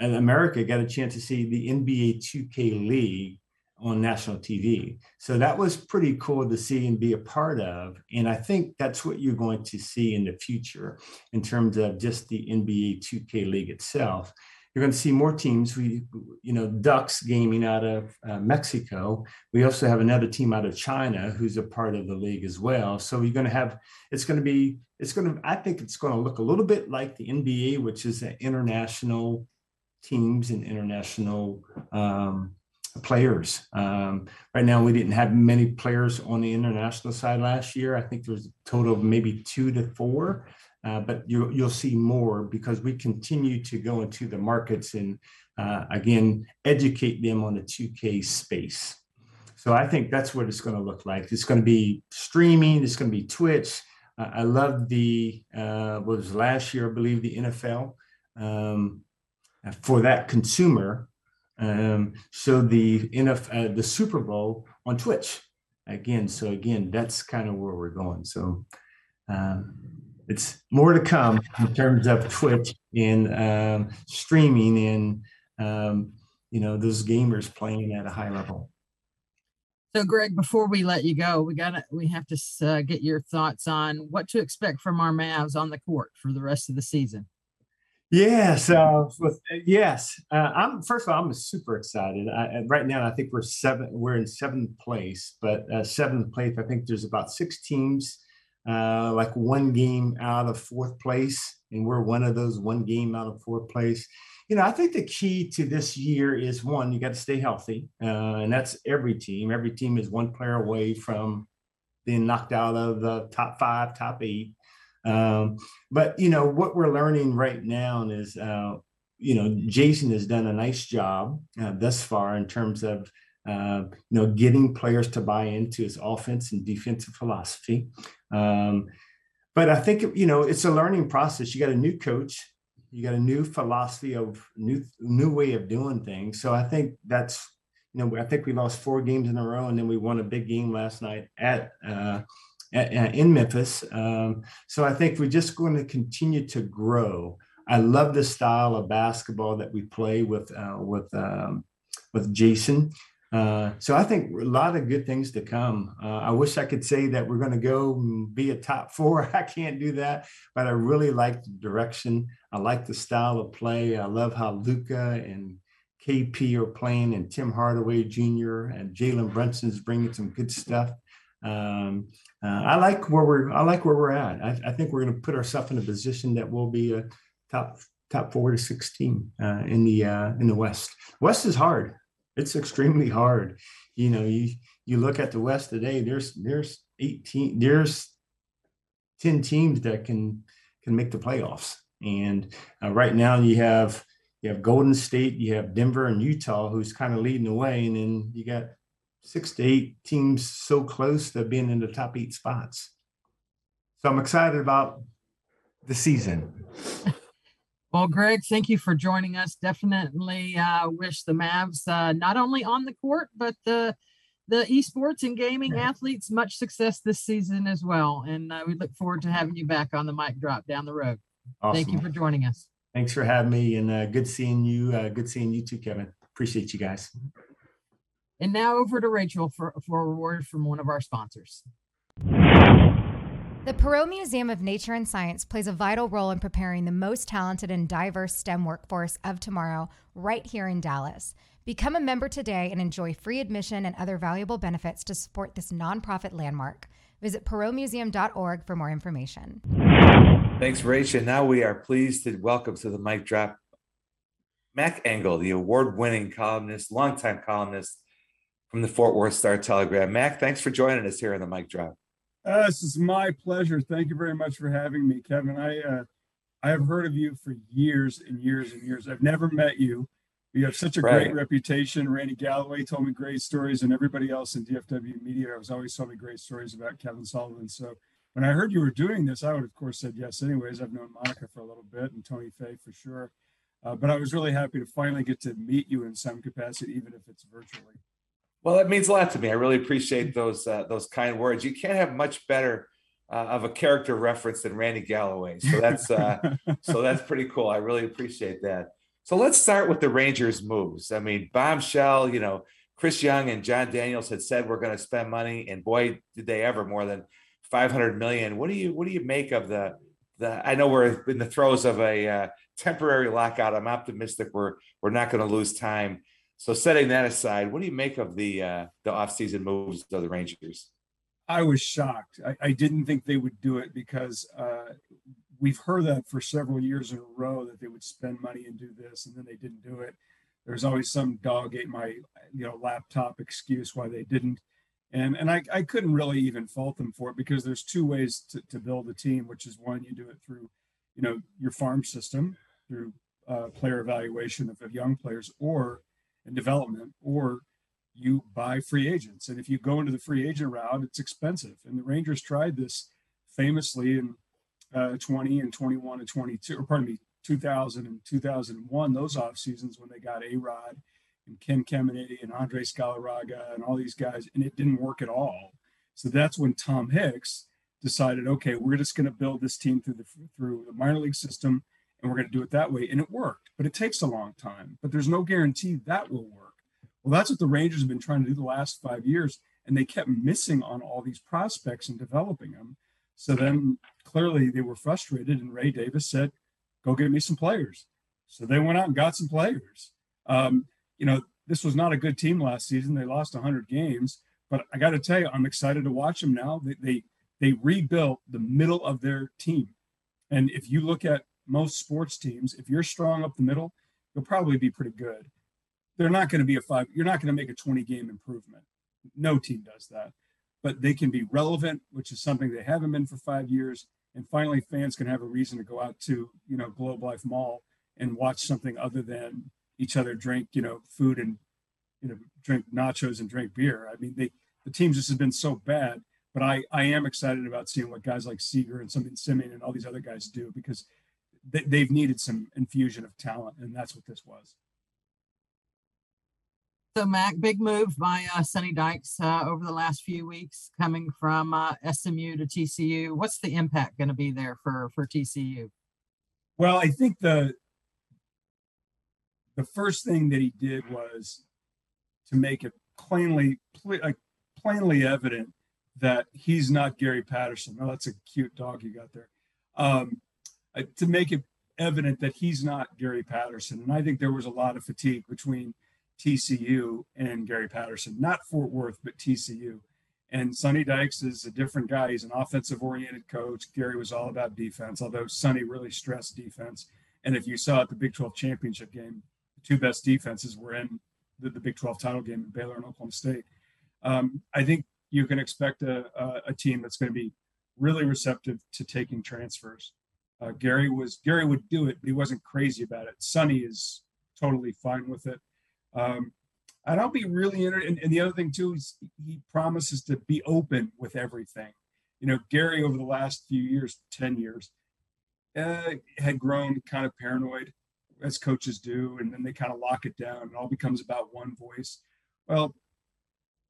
and America got a chance to see the NBA 2K League on national TV. So that was pretty cool to see and be a part of. And I think that's what you're going to see in the future in terms of just the NBA 2K League itself. You're going to see more teams. We, you know, Dux gaming out of uh, Mexico. We also have another team out of China who's a part of the league as well. So you're going to have. It's going to be. It's going to. I think it's going to look a little bit like the NBA, which is an international teams and international um, players. Um, right now, we didn't have many players on the international side last year. I think there was a total of maybe two to four, uh, but you, you'll see more because we continue to go into the markets and uh, again educate them on the 2K space. So I think that's what it's going to look like. It's going to be streaming. It's going to be Twitch. I love the uh, was last year, I believe, the NFL. Um, for that consumer. Um, so the NF, uh, the Super Bowl on Twitch again. So again, that's kind of where we're going. So um, it's more to come in terms of Twitch and um, streaming and um, you know those gamers playing at a high level. So, Greg, before we let you go, we got to we have to uh, get your thoughts on what to expect from our Mavs on the court for the rest of the season. Yes, with, yes. Uh, I'm first of all, I'm super excited. I, right now, I think we're seven. We're in seventh place, but uh, seventh place. I think there's about six teams, uh, like one game out of fourth place, and we're one of those one game out of fourth place. You know, I think the key to this year is one, you got to stay healthy, uh, and that's every team. Every team is one player away from being knocked out of the top five, top eight. Um, but you know what we're learning right now is, uh, you know, Jason has done a nice job uh, thus far in terms of uh, you know getting players to buy into his offense and defensive philosophy. Um, but I think you know it's a learning process. You got a new coach, you got a new philosophy of new new way of doing things. So I think that's you know I think we lost four games in a row, and then we won a big game last night at uh, in Memphis. Um, so I think we're just going to continue to grow. I love the style of basketball that we play with uh, with um, with Jason. Uh, so I think a lot of good things to come. Uh, I wish I could say that we're going to go be a top four. I can't do that, but I really like the direction. I like the style of play. I love how Luka and KP are playing, and Tim Hardaway Jr. and Jalen Brunson's bringing some good stuff. Um, uh, I like where we're. I like where we're at. I, I think we're going to put ourselves in a position that will be a top top four to six team uh, in the uh, in the West. West is hard. It's extremely hard. You know, you you look at the West today. There's there's eighteen. There's ten teams that can can make the playoffs. And uh, right now you have you have Golden State, you have Denver and Utah, who's kind of leading the way, and then you got six to eight teams so close to being in the top eight spots. So I'm excited about the season. Well, Greg, thank you for joining us. Definitely uh, wish the Mavs uh, not only on the court, but the the esports and gaming athletes much success this season as well. And uh, we look forward to having you back on the mic drop down the road. Awesome. Thank you for joining us. Thanks for having me, and uh, good seeing you. Uh, good seeing you too, Kevin. Appreciate you guys. And now over to Rachel for, for a word from one of our sponsors. The Perot Museum of Nature and Science plays a vital role in preparing the most talented and diverse STEM workforce of tomorrow right here in Dallas. Become a member today and enjoy free admission and other valuable benefits to support this nonprofit landmark. Visit perotmuseum.org for more information. Thanks, Rach. And now we are pleased to welcome to the mic drop Mac Engel, the award winning columnist, longtime columnist from the Fort Worth Star Telegram. Mac, thanks for joining us here on the mic drop. Uh, this is my pleasure. Thank you very much for having me, Kevin. I uh, I have heard of you for years and years and years. I've never met you. You have such a Right. great reputation. Randy Galloway told me great stories, and everybody else in DFW media was always told me great stories about Kevin Sullivan. So when I heard you were doing this, I would of course said yes. Anyways, I've known Monica for a little bit and Tony Fay for sure. Uh, but I was really happy to finally get to meet you in some capacity, even if it's virtually. Well, that means a lot to me. I really appreciate those uh, those kind words. You can't have much better uh, of a character reference than Randy Galloway. So that's uh, so that's pretty cool. I really appreciate that. So let's start with the Rangers' moves. I mean, bombshell. You know, Chris Young and Jon Daniels had said we're going to spend money, and boy, did they ever more than five hundred million. What do you what do you make of the the? I know we're in the throes of a uh, temporary lockout. I'm optimistic we're we're not going to lose time. So setting that aside, what do you make of the uh, the offseason moves of the Rangers? I was shocked. I, I didn't think they would do it because uh, we've heard that for several years in a row that they would spend money and do this, and then they didn't do it. There's always some dog ate my you know laptop excuse why they didn't, and and I, I couldn't really even fault them for it because there's two ways to, to build a team, which is one you do it through, you know, your farm system through uh, player evaluation of, of young players or in development, or you buy free agents. And if you go into the free agent route, it's expensive. And the Rangers tried this famously in uh, 20 and 21 and 22, or pardon me, 2000 and 2001, those off seasons when they got A Rod and Ken Caminiti and Andres Galarraga and all these guys, and it didn't work at all. So that's when Tom Hicks decided, okay, we're just going to build this team through the through the minor league system, and we're going to do it that way. And it worked, but it takes a long time. But there's no guarantee that will work. Well, that's what the Rangers have been trying to do the last five years, and they kept missing on all these prospects and developing them. So then clearly they were frustrated, and Ray Davis said, "Go get me some players." So they went out and got some players. Um, you know, this was not a good team last season. They lost 100 games, but I got to tell you, I'm excited to watch them now. They, they they rebuilt the middle of their team, and if you look at most sports teams, if you're strong up the middle, you'll probably be pretty good. They're not going to be a five you're not going to make a 20 game improvement. No team does that. But they can be relevant which is something they haven't been for five years. And finally fans can have a reason to go out to you know globe life mall and watch something other than each other drink you know food and you know drink nachos and drink beer. I mean they the teams just have been so bad but i i am excited about seeing what guys like seager and something Semien and all these other guys do because they, they've needed some infusion of talent and that's what this was So Mac, big move by uh, Sonny Dykes uh, over the last few weeks, coming from uh, SMU to TCU. What's the impact going to be there for for TCU? Well, I think the the first thing that he did was to make it plainly like plainly evident that he's not Gary Patterson. Oh, that's a cute dog you got there. Um, uh, to make it evident that he's not Gary Patterson, and I think there was a lot of fatigue between TCU and Gary Patterson, not Fort Worth, but TCU. And Sonny Dykes is a different guy. He's an offensive oriented coach. Gary was all about defense, although Sonny really stressed defense. And if you saw at the Big 12 championship game, the two best defenses were in the, the Big 12 title game in Baylor and Oklahoma State. Um, I think you can expect a, a, a team that's going to be really receptive to taking transfers. Uh, Gary was Gary would do it, but he wasn't crazy about it. Sonny is totally fine with it. Um, and I'll be really interested. And, and the other thing too is he promises to be open with everything. You know, Gary over the last few years, ten years, uh, had grown kind of paranoid, as coaches do, and then they kind of lock it down. and all becomes about one voice. Well,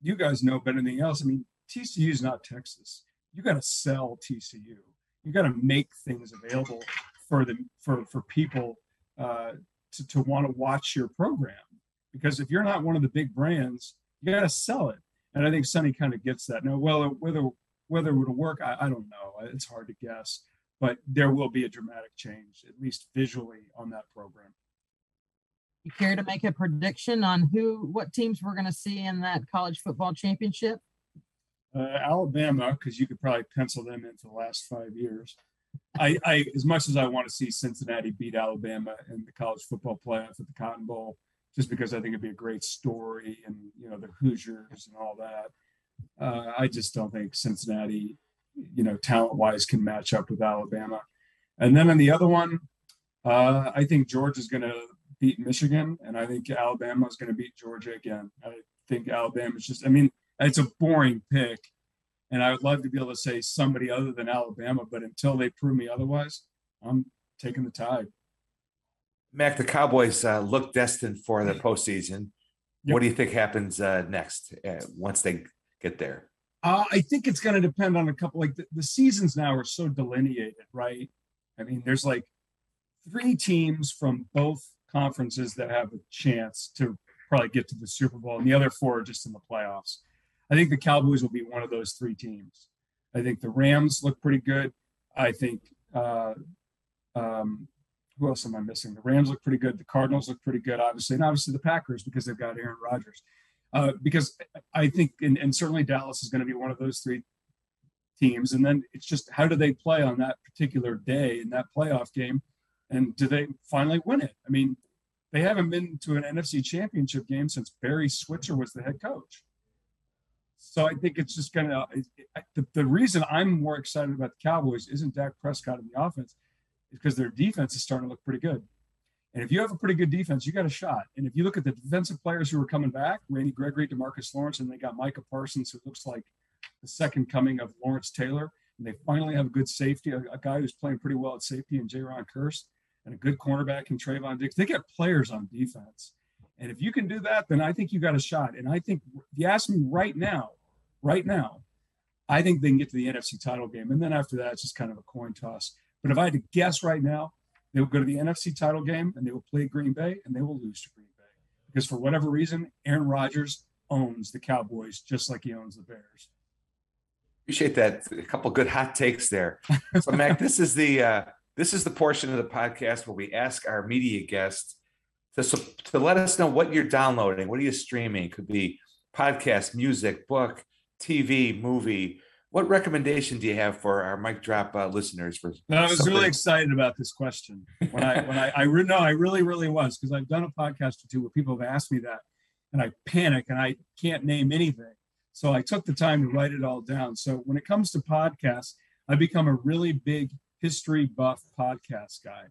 you guys know better than anything else. I mean, TCU is not Texas. You got to sell TCU. You got to make things available for the for for people uh, to to want to watch your program because if you're not one of the big brands, you got to sell it. And I think Sonny kind of gets that. Now, well, whether whether it would work, I, I don't know. It's hard to guess, but there will be a dramatic change, at least visually, on that program. You care to make a prediction on who, what teams we're going to see in that college football championship? Uh, Alabama, because you could probably pencil them into the last five years. I, I, as much as I want to see Cincinnati beat Alabama in the college football playoff at the Cotton Bowl, just because I think it'd be a great story and you know the Hoosiers and all that. Uh, I just don't think Cincinnati, you know, talent wise, can match up with Alabama. And then on the other one, uh, I think Georgia's going to beat Michigan, and I think Alabama is going to beat Georgia again. I think Alabama's just, I mean, it's a boring pick, and I would love to be able to say somebody other than Alabama, but until they prove me otherwise, I'm taking the tide. Mac, the Cowboys uh, look destined for the postseason. Yep. What do you think happens uh, next uh, once they get there? Uh, I think it's going to depend on a couple. Like the, the seasons now are so delineated, right? I mean, there's like three teams from both conferences that have a chance to probably get to the Super Bowl, and the other four are just in the playoffs. I think the Cowboys will be one of those three teams. I think the Rams look pretty good. I think uh, um, who else am I missing? The Rams look pretty good. The Cardinals look pretty good, obviously, and obviously the Packers because they've got Aaron Rodgers. Uh, because I think, and, and certainly Dallas is going to be one of those three teams. And then it's just how do they play on that particular day in that playoff game, and do they finally win it? I mean, they haven't been to an NFC Championship game since Barry Switzer was the head coach. So I think it's just going to. The, the reason I'm more excited about the Cowboys isn't Dak Prescott in the offense is because their defense is starting to look pretty good. And if you have a pretty good defense, you got a shot. And if you look at the defensive players who are coming back, Randy Gregory, Demarcus Lawrence, and they got Micah Parsons, who looks like the second coming of Lawrence Taylor. And they finally have a good safety, a, a guy who's playing pretty well at safety, and Jayron Kearse, and a good cornerback in Trevon Diggs. They get players on defense. And if you can do that, then I think you got a shot. And I think if you ask me right now, right now, I think they can get to the NFC title game. And then after that, it's just kind of a coin toss. But if I had to guess right now, they will go to the NFC title game and they will play Green Bay and they will lose to Green Bay because for whatever reason, Aaron Rodgers owns the Cowboys just like he owns the Bears. Appreciate that. A couple good hot takes there. So, Mac, this is the uh, this is the portion of the podcast where we ask our media guests to to let us know what you're downloading, what are you streaming. It could be podcast, music, book, TV, movie what recommendation do you have for our mic drop uh, listeners? For no, I was something? really excited about this question when I when I I re- no, I really really was because I've done a podcast or two where people have asked me that, and I panic and I can't name anything. So I took the time to write it all down. So when it comes to podcasts, I become a really big history buff podcast guy.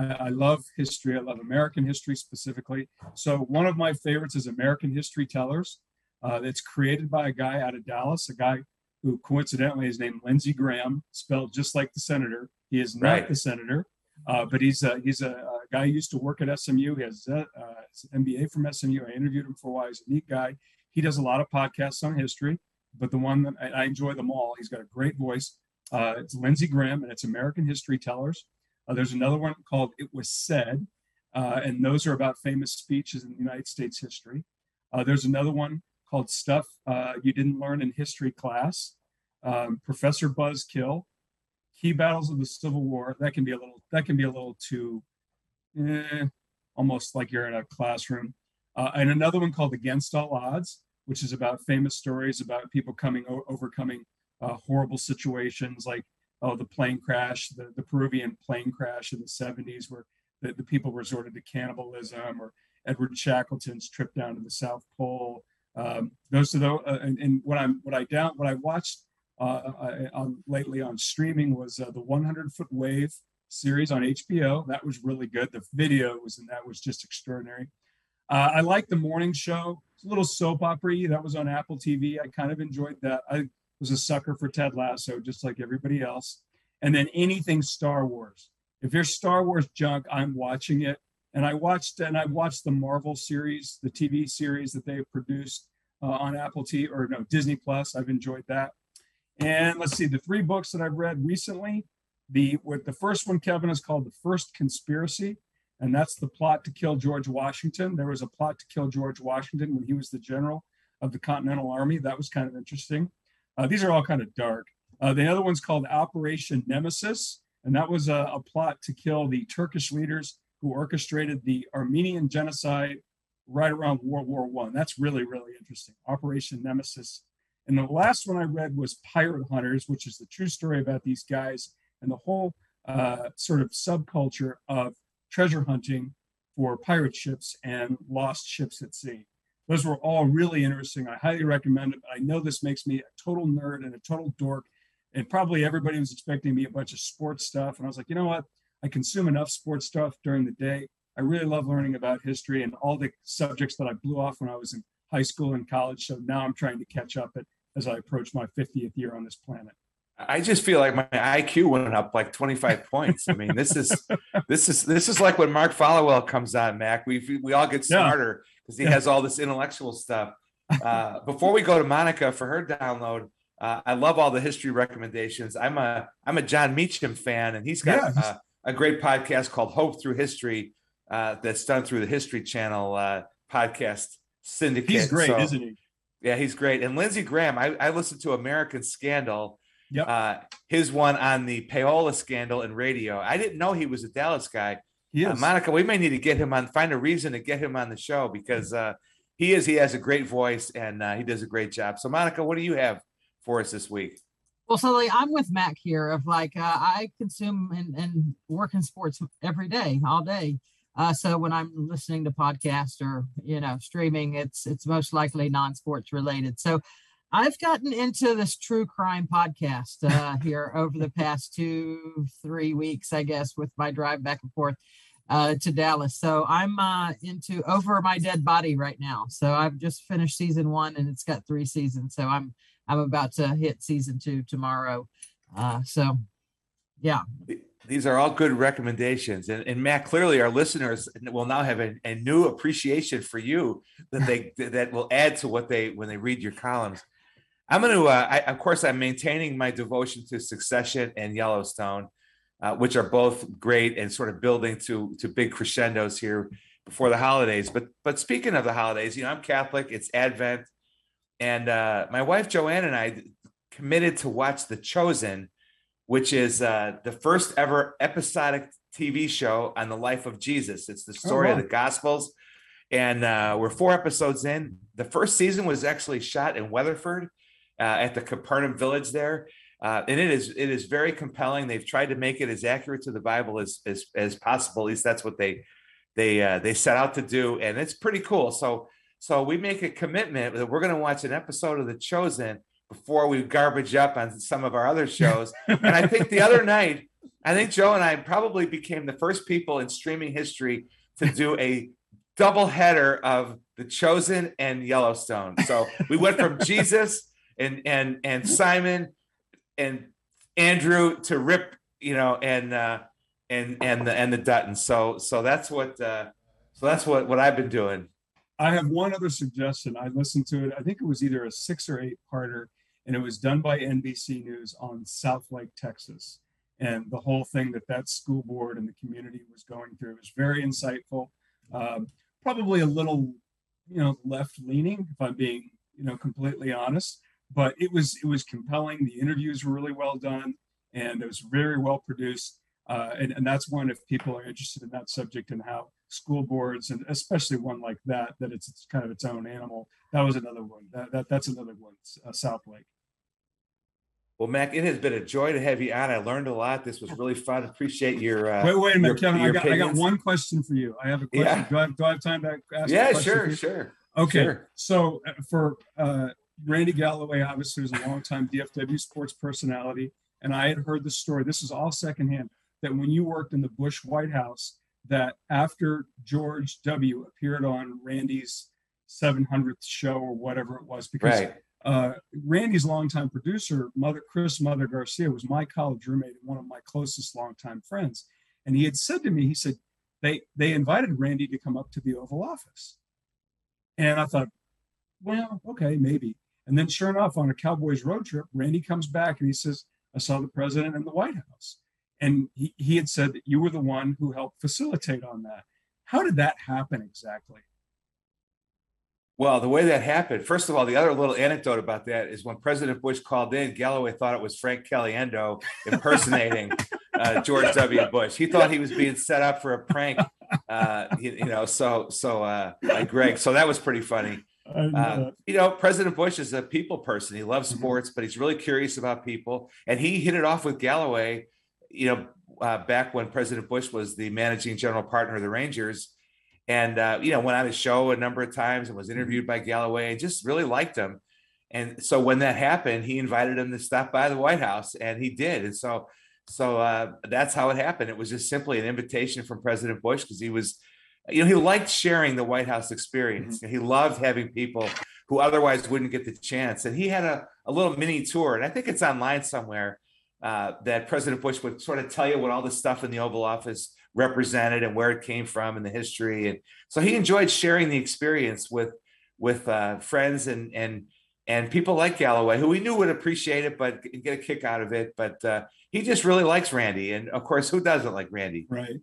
I, I love history. I love American history specifically. So one of my favorites is American History Tellers. Uh, it's created by a guy out of Dallas, a guy who coincidentally is named Lindsey Graham, spelled just like the senator. He is not right. the senator, uh, but he's a, he's a, a, guy who used to work at SMU. He has uh, an MBA from SMU. I interviewed him for a while. He's a neat guy. He does a lot of podcasts on history, but the one that I, I enjoy them all. He's got a great voice. Uh, it's Lindsey Graham, and it's American History Tellers. Uh, there's another one called It Was Said, uh, and those are about famous speeches in the United States history. Uh, there's another one called Stuff uh, You Didn't Learn in History Class. Um, Professor Buzzkill, Key Battles of the Civil War. That can be a little. That can be a little too, eh, almost like you're in a classroom. Uh, and another one called Against All Odds, which is about famous stories about people coming overcoming uh, horrible situations, like oh the plane crash, the, the Peruvian plane crash in the 70s, where the, the people resorted to cannibalism, or Edward Shackleton's trip down to the South Pole. Um, those are the uh, and, and, what I'm what I down what I watched uh, on lately on streaming was uh, the 100 Foot Wave series on HBO. That was really good. The video was and that was just extraordinary. Uh, I like the morning show. It's a little soap opera that was on Apple TV. I kind of enjoyed that. I was a sucker for Ted Lasso, just like everybody else. And then anything Star Wars. If there's Star Wars junk, I'm watching it and I watched and I watched the Marvel series, the TV series that they produced uh, on Apple TV or no Disney Plus. I've enjoyed that. And let's see the three books that I've read recently. The what the first one, Kevin, is called The First Conspiracy, and that's the plot to kill George Washington. There was a plot to kill George Washington when he was the general of the Continental Army. That was kind of interesting. Uh, these are all kind of dark. Uh, the other one's called Operation Nemesis, and that was a, a plot to kill the Turkish leaders who orchestrated the Armenian genocide right around World War One. That's really, really interesting. Operation Nemesis. And the last one I read was Pirate Hunters, which is the true story about these guys and the whole uh, sort of subculture of treasure hunting for pirate ships and lost ships at sea. Those were all really interesting. I highly recommend it. I know this makes me a total nerd and a total dork. And probably everybody was expecting me a bunch of sports stuff. And I was like, you know what? I consume enough sports stuff during the day. I really love learning about history and all the subjects that I blew off when I was in high school and college. So now I'm trying to catch up as I approach my 50th year on this planet. I just feel like my IQ went up like 25 points. I mean, this is this is this is like when Mark Followill comes on, Mac. We we all get smarter because he has all this intellectual stuff. Uh, before we go to Monica for her download, uh, I love all the history recommendations. I'm a I'm a Jon Meacham fan, and he's got yeah. a great podcast called Hope Through History uh, that's done through the History Channel uh, podcast syndicate. He's great, so, isn't he? Yeah, he's great. And Lindsey Graham, I, I listened to American Scandal. Yep. Uh, his one on the Payola scandal in radio. I didn't know he was a Dallas guy. Uh, Monica, we may need to get him on, find a reason to get him on the show because uh, he is, he has a great voice and uh, he does a great job. So, Monica, what do you have for us this week? Well, so like, I'm with Mac here of like, uh, I consume and, and work in sports every day, all day. Uh, so when I'm listening to podcasts or you know streaming, it's it's most likely non-sports related. So I've gotten into this true crime podcast uh, here over the past two three weeks, I guess, with my drive back and forth uh, to Dallas. So I'm uh, into Over My Dead Body right now. So I've just finished season one, and it's got three seasons. So I'm I'm about to hit season two tomorrow. Uh, so yeah these are all good recommendations. And, and Matt, clearly our listeners will now have a, a new appreciation for you that they that will add to what they when they read your columns. I'm going to, uh, I, of course, I'm maintaining my devotion to Succession and Yellowstone, uh, which are both great and sort of building to to big crescendos here before the holidays. But but speaking of the holidays, you know, I'm Catholic. It's Advent, and uh, my wife Joanne and I committed to watch The Chosen which is uh, the first ever episodic TV show on the life of Jesus. It's the oh, story oh, wow. of the Gospels. And uh, we're four episodes in. The first season was actually shot in Weatherford uh, at the Capernaum village there. Uh, and it is it is very compelling. They've tried to make it as accurate to the Bible as as, as possible. At least that's what they they uh, they set out to do, and it's pretty cool. So so we make a commitment that we're going to watch an episode of The Chosen before we garbage up on some of our other shows. and I think the other night, I think Joe and I probably became the first people in streaming history to do a double header of The Chosen and Yellowstone. So we went from Jesus and and and Simon and Andrew to Rip, you know, and uh, and and the and the Dutton. So so that's what uh, so that's what what I've been doing. I have one other suggestion. I listened to it. I think it was either a six or eight parter and it was done by NBC News on Southlake, Texas. And the whole thing that that school board and the community was going through was very insightful. Um, probably a little, you know, left leaning, if I'm being, you know, completely honest. But it was it was compelling. The interviews were really well done, and it was very well produced. Uh, and, and that's one if people are interested in that subject and how school boards and especially one like that that it's, it's kind of its own animal that was another one that, that that's another one uh, Southlake well, Mac, it has been a joy to have you on. I learned a lot. This was really fun. Appreciate your. Uh, wait, wait a minute, your, Kevin. Your I, got, I got one question for you. I have a question. Yeah. Do, I have, do I have time to ask? Yeah, sure, sure. Okay. Sure. So uh, for uh, Randy Galloway, obviously, was a longtime DFW sports personality, and I had heard the story. This is all secondhand. That when you worked in the Bush White House, that after George W. appeared on Randy's 700th show or whatever it was, because right uh, Randy's longtime producer, Mother Chris Mother Garcia, was my college roommate and one of my closest longtime friends. And he had said to me, he said, they they invited Randy to come up to the Oval Office. And I thought, well, okay, maybe. And then sure enough, on a Cowboys road trip, Randy comes back and he says, I saw the president in the White House. And he, he had said that you were the one who helped facilitate on that. How did that happen exactly? Well, the way that happened, first of all, the other little anecdote about that is when President Bush called in, Galloway thought it was Frank Caliendo impersonating uh, George W. Bush. He thought he was being set up for a prank, uh, you, you know. So, so uh, Greg, so that was pretty funny. Uh, you know, President Bush is a people person. He loves Mhm. sports, but he's really curious about people, and he hit it off with Galloway. You know, uh, back when President Bush was the managing general partner of the Rangers, and uh, you know went on his show a number of times and was interviewed by Galloway and just really liked him. And so when that happened, he invited him to stop by the White House, and he did. And so, so uh, that's how it happened. It was just simply an invitation from President Bush because he was, you know, he liked sharing the White House experience. He loved having people who otherwise wouldn't get the chance. And he had a, a little mini tour, and I think it's online somewhere uh, that President Bush would sort of tell you what all the stuff in the Oval Office represented and where it came from and the history. And so he enjoyed sharing the experience with with uh, friends and and and people like Galloway, who we knew would appreciate it, but get a kick out of it. But uh, he just really likes Randy, and of course, who doesn't like Randy? Right.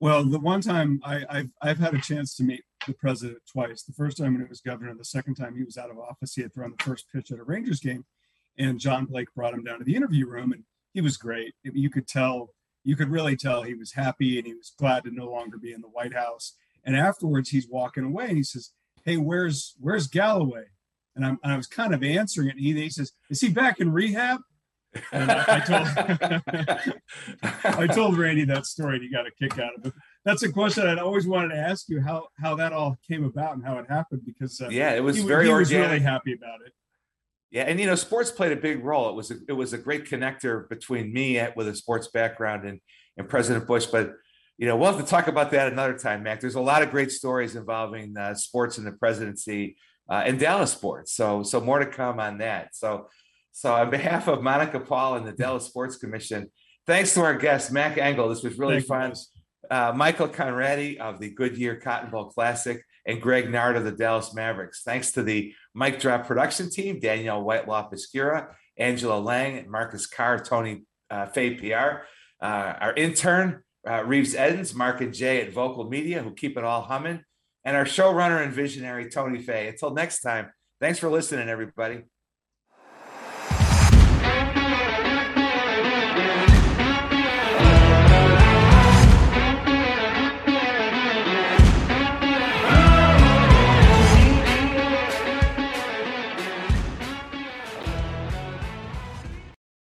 Well, the one time I, I've I've had a chance to meet the president twice. The first time when he was governor, the second time he was out of office. He had thrown the first pitch at a Rangers game, and John Blake brought him down to the interview room, and he was great. You could tell, you could really tell he was happy, and he was glad to no longer be in the White House. And afterwards, he's walking away, and he says, "Hey, where's where's Galloway?" And I'm I was kind of answering it, and he, he says, "Is he back in rehab?" And I, told I told Randy that story and he got a kick out of it. That's a question I'd always wanted to ask you how how that all came about and how it happened because uh, yeah, it was he, very he was really happy about it. Yeah, and you know, sports played a big role. It was a, it was a great connector between me at- with a sports background and and President Bush. But you know, we'll have to talk about that another time, Mac. There's a lot of great stories involving uh, sports in the presidency uh, and Dallas sports. So so more to come on that. So so on behalf of Monica Paul and the Dallas Sports Commission, thanks to our guest Mac Engel. This was really fun. uh, Michael Konradi of the Goodyear Cotton Bowl Classic, and Greg Nared of the Dallas Mavericks. Thanks to the Mic Drop production team, Danielle Whitelaw Pescura, Angela Lang, and Marcus Carr, Tony uh, Fay PR, uh, our intern, uh, Reeves Edens, Mark and Jay at Vocal Media, who keep it all humming, and our showrunner and visionary, Tony Fay. Until next time, thanks for listening, everybody.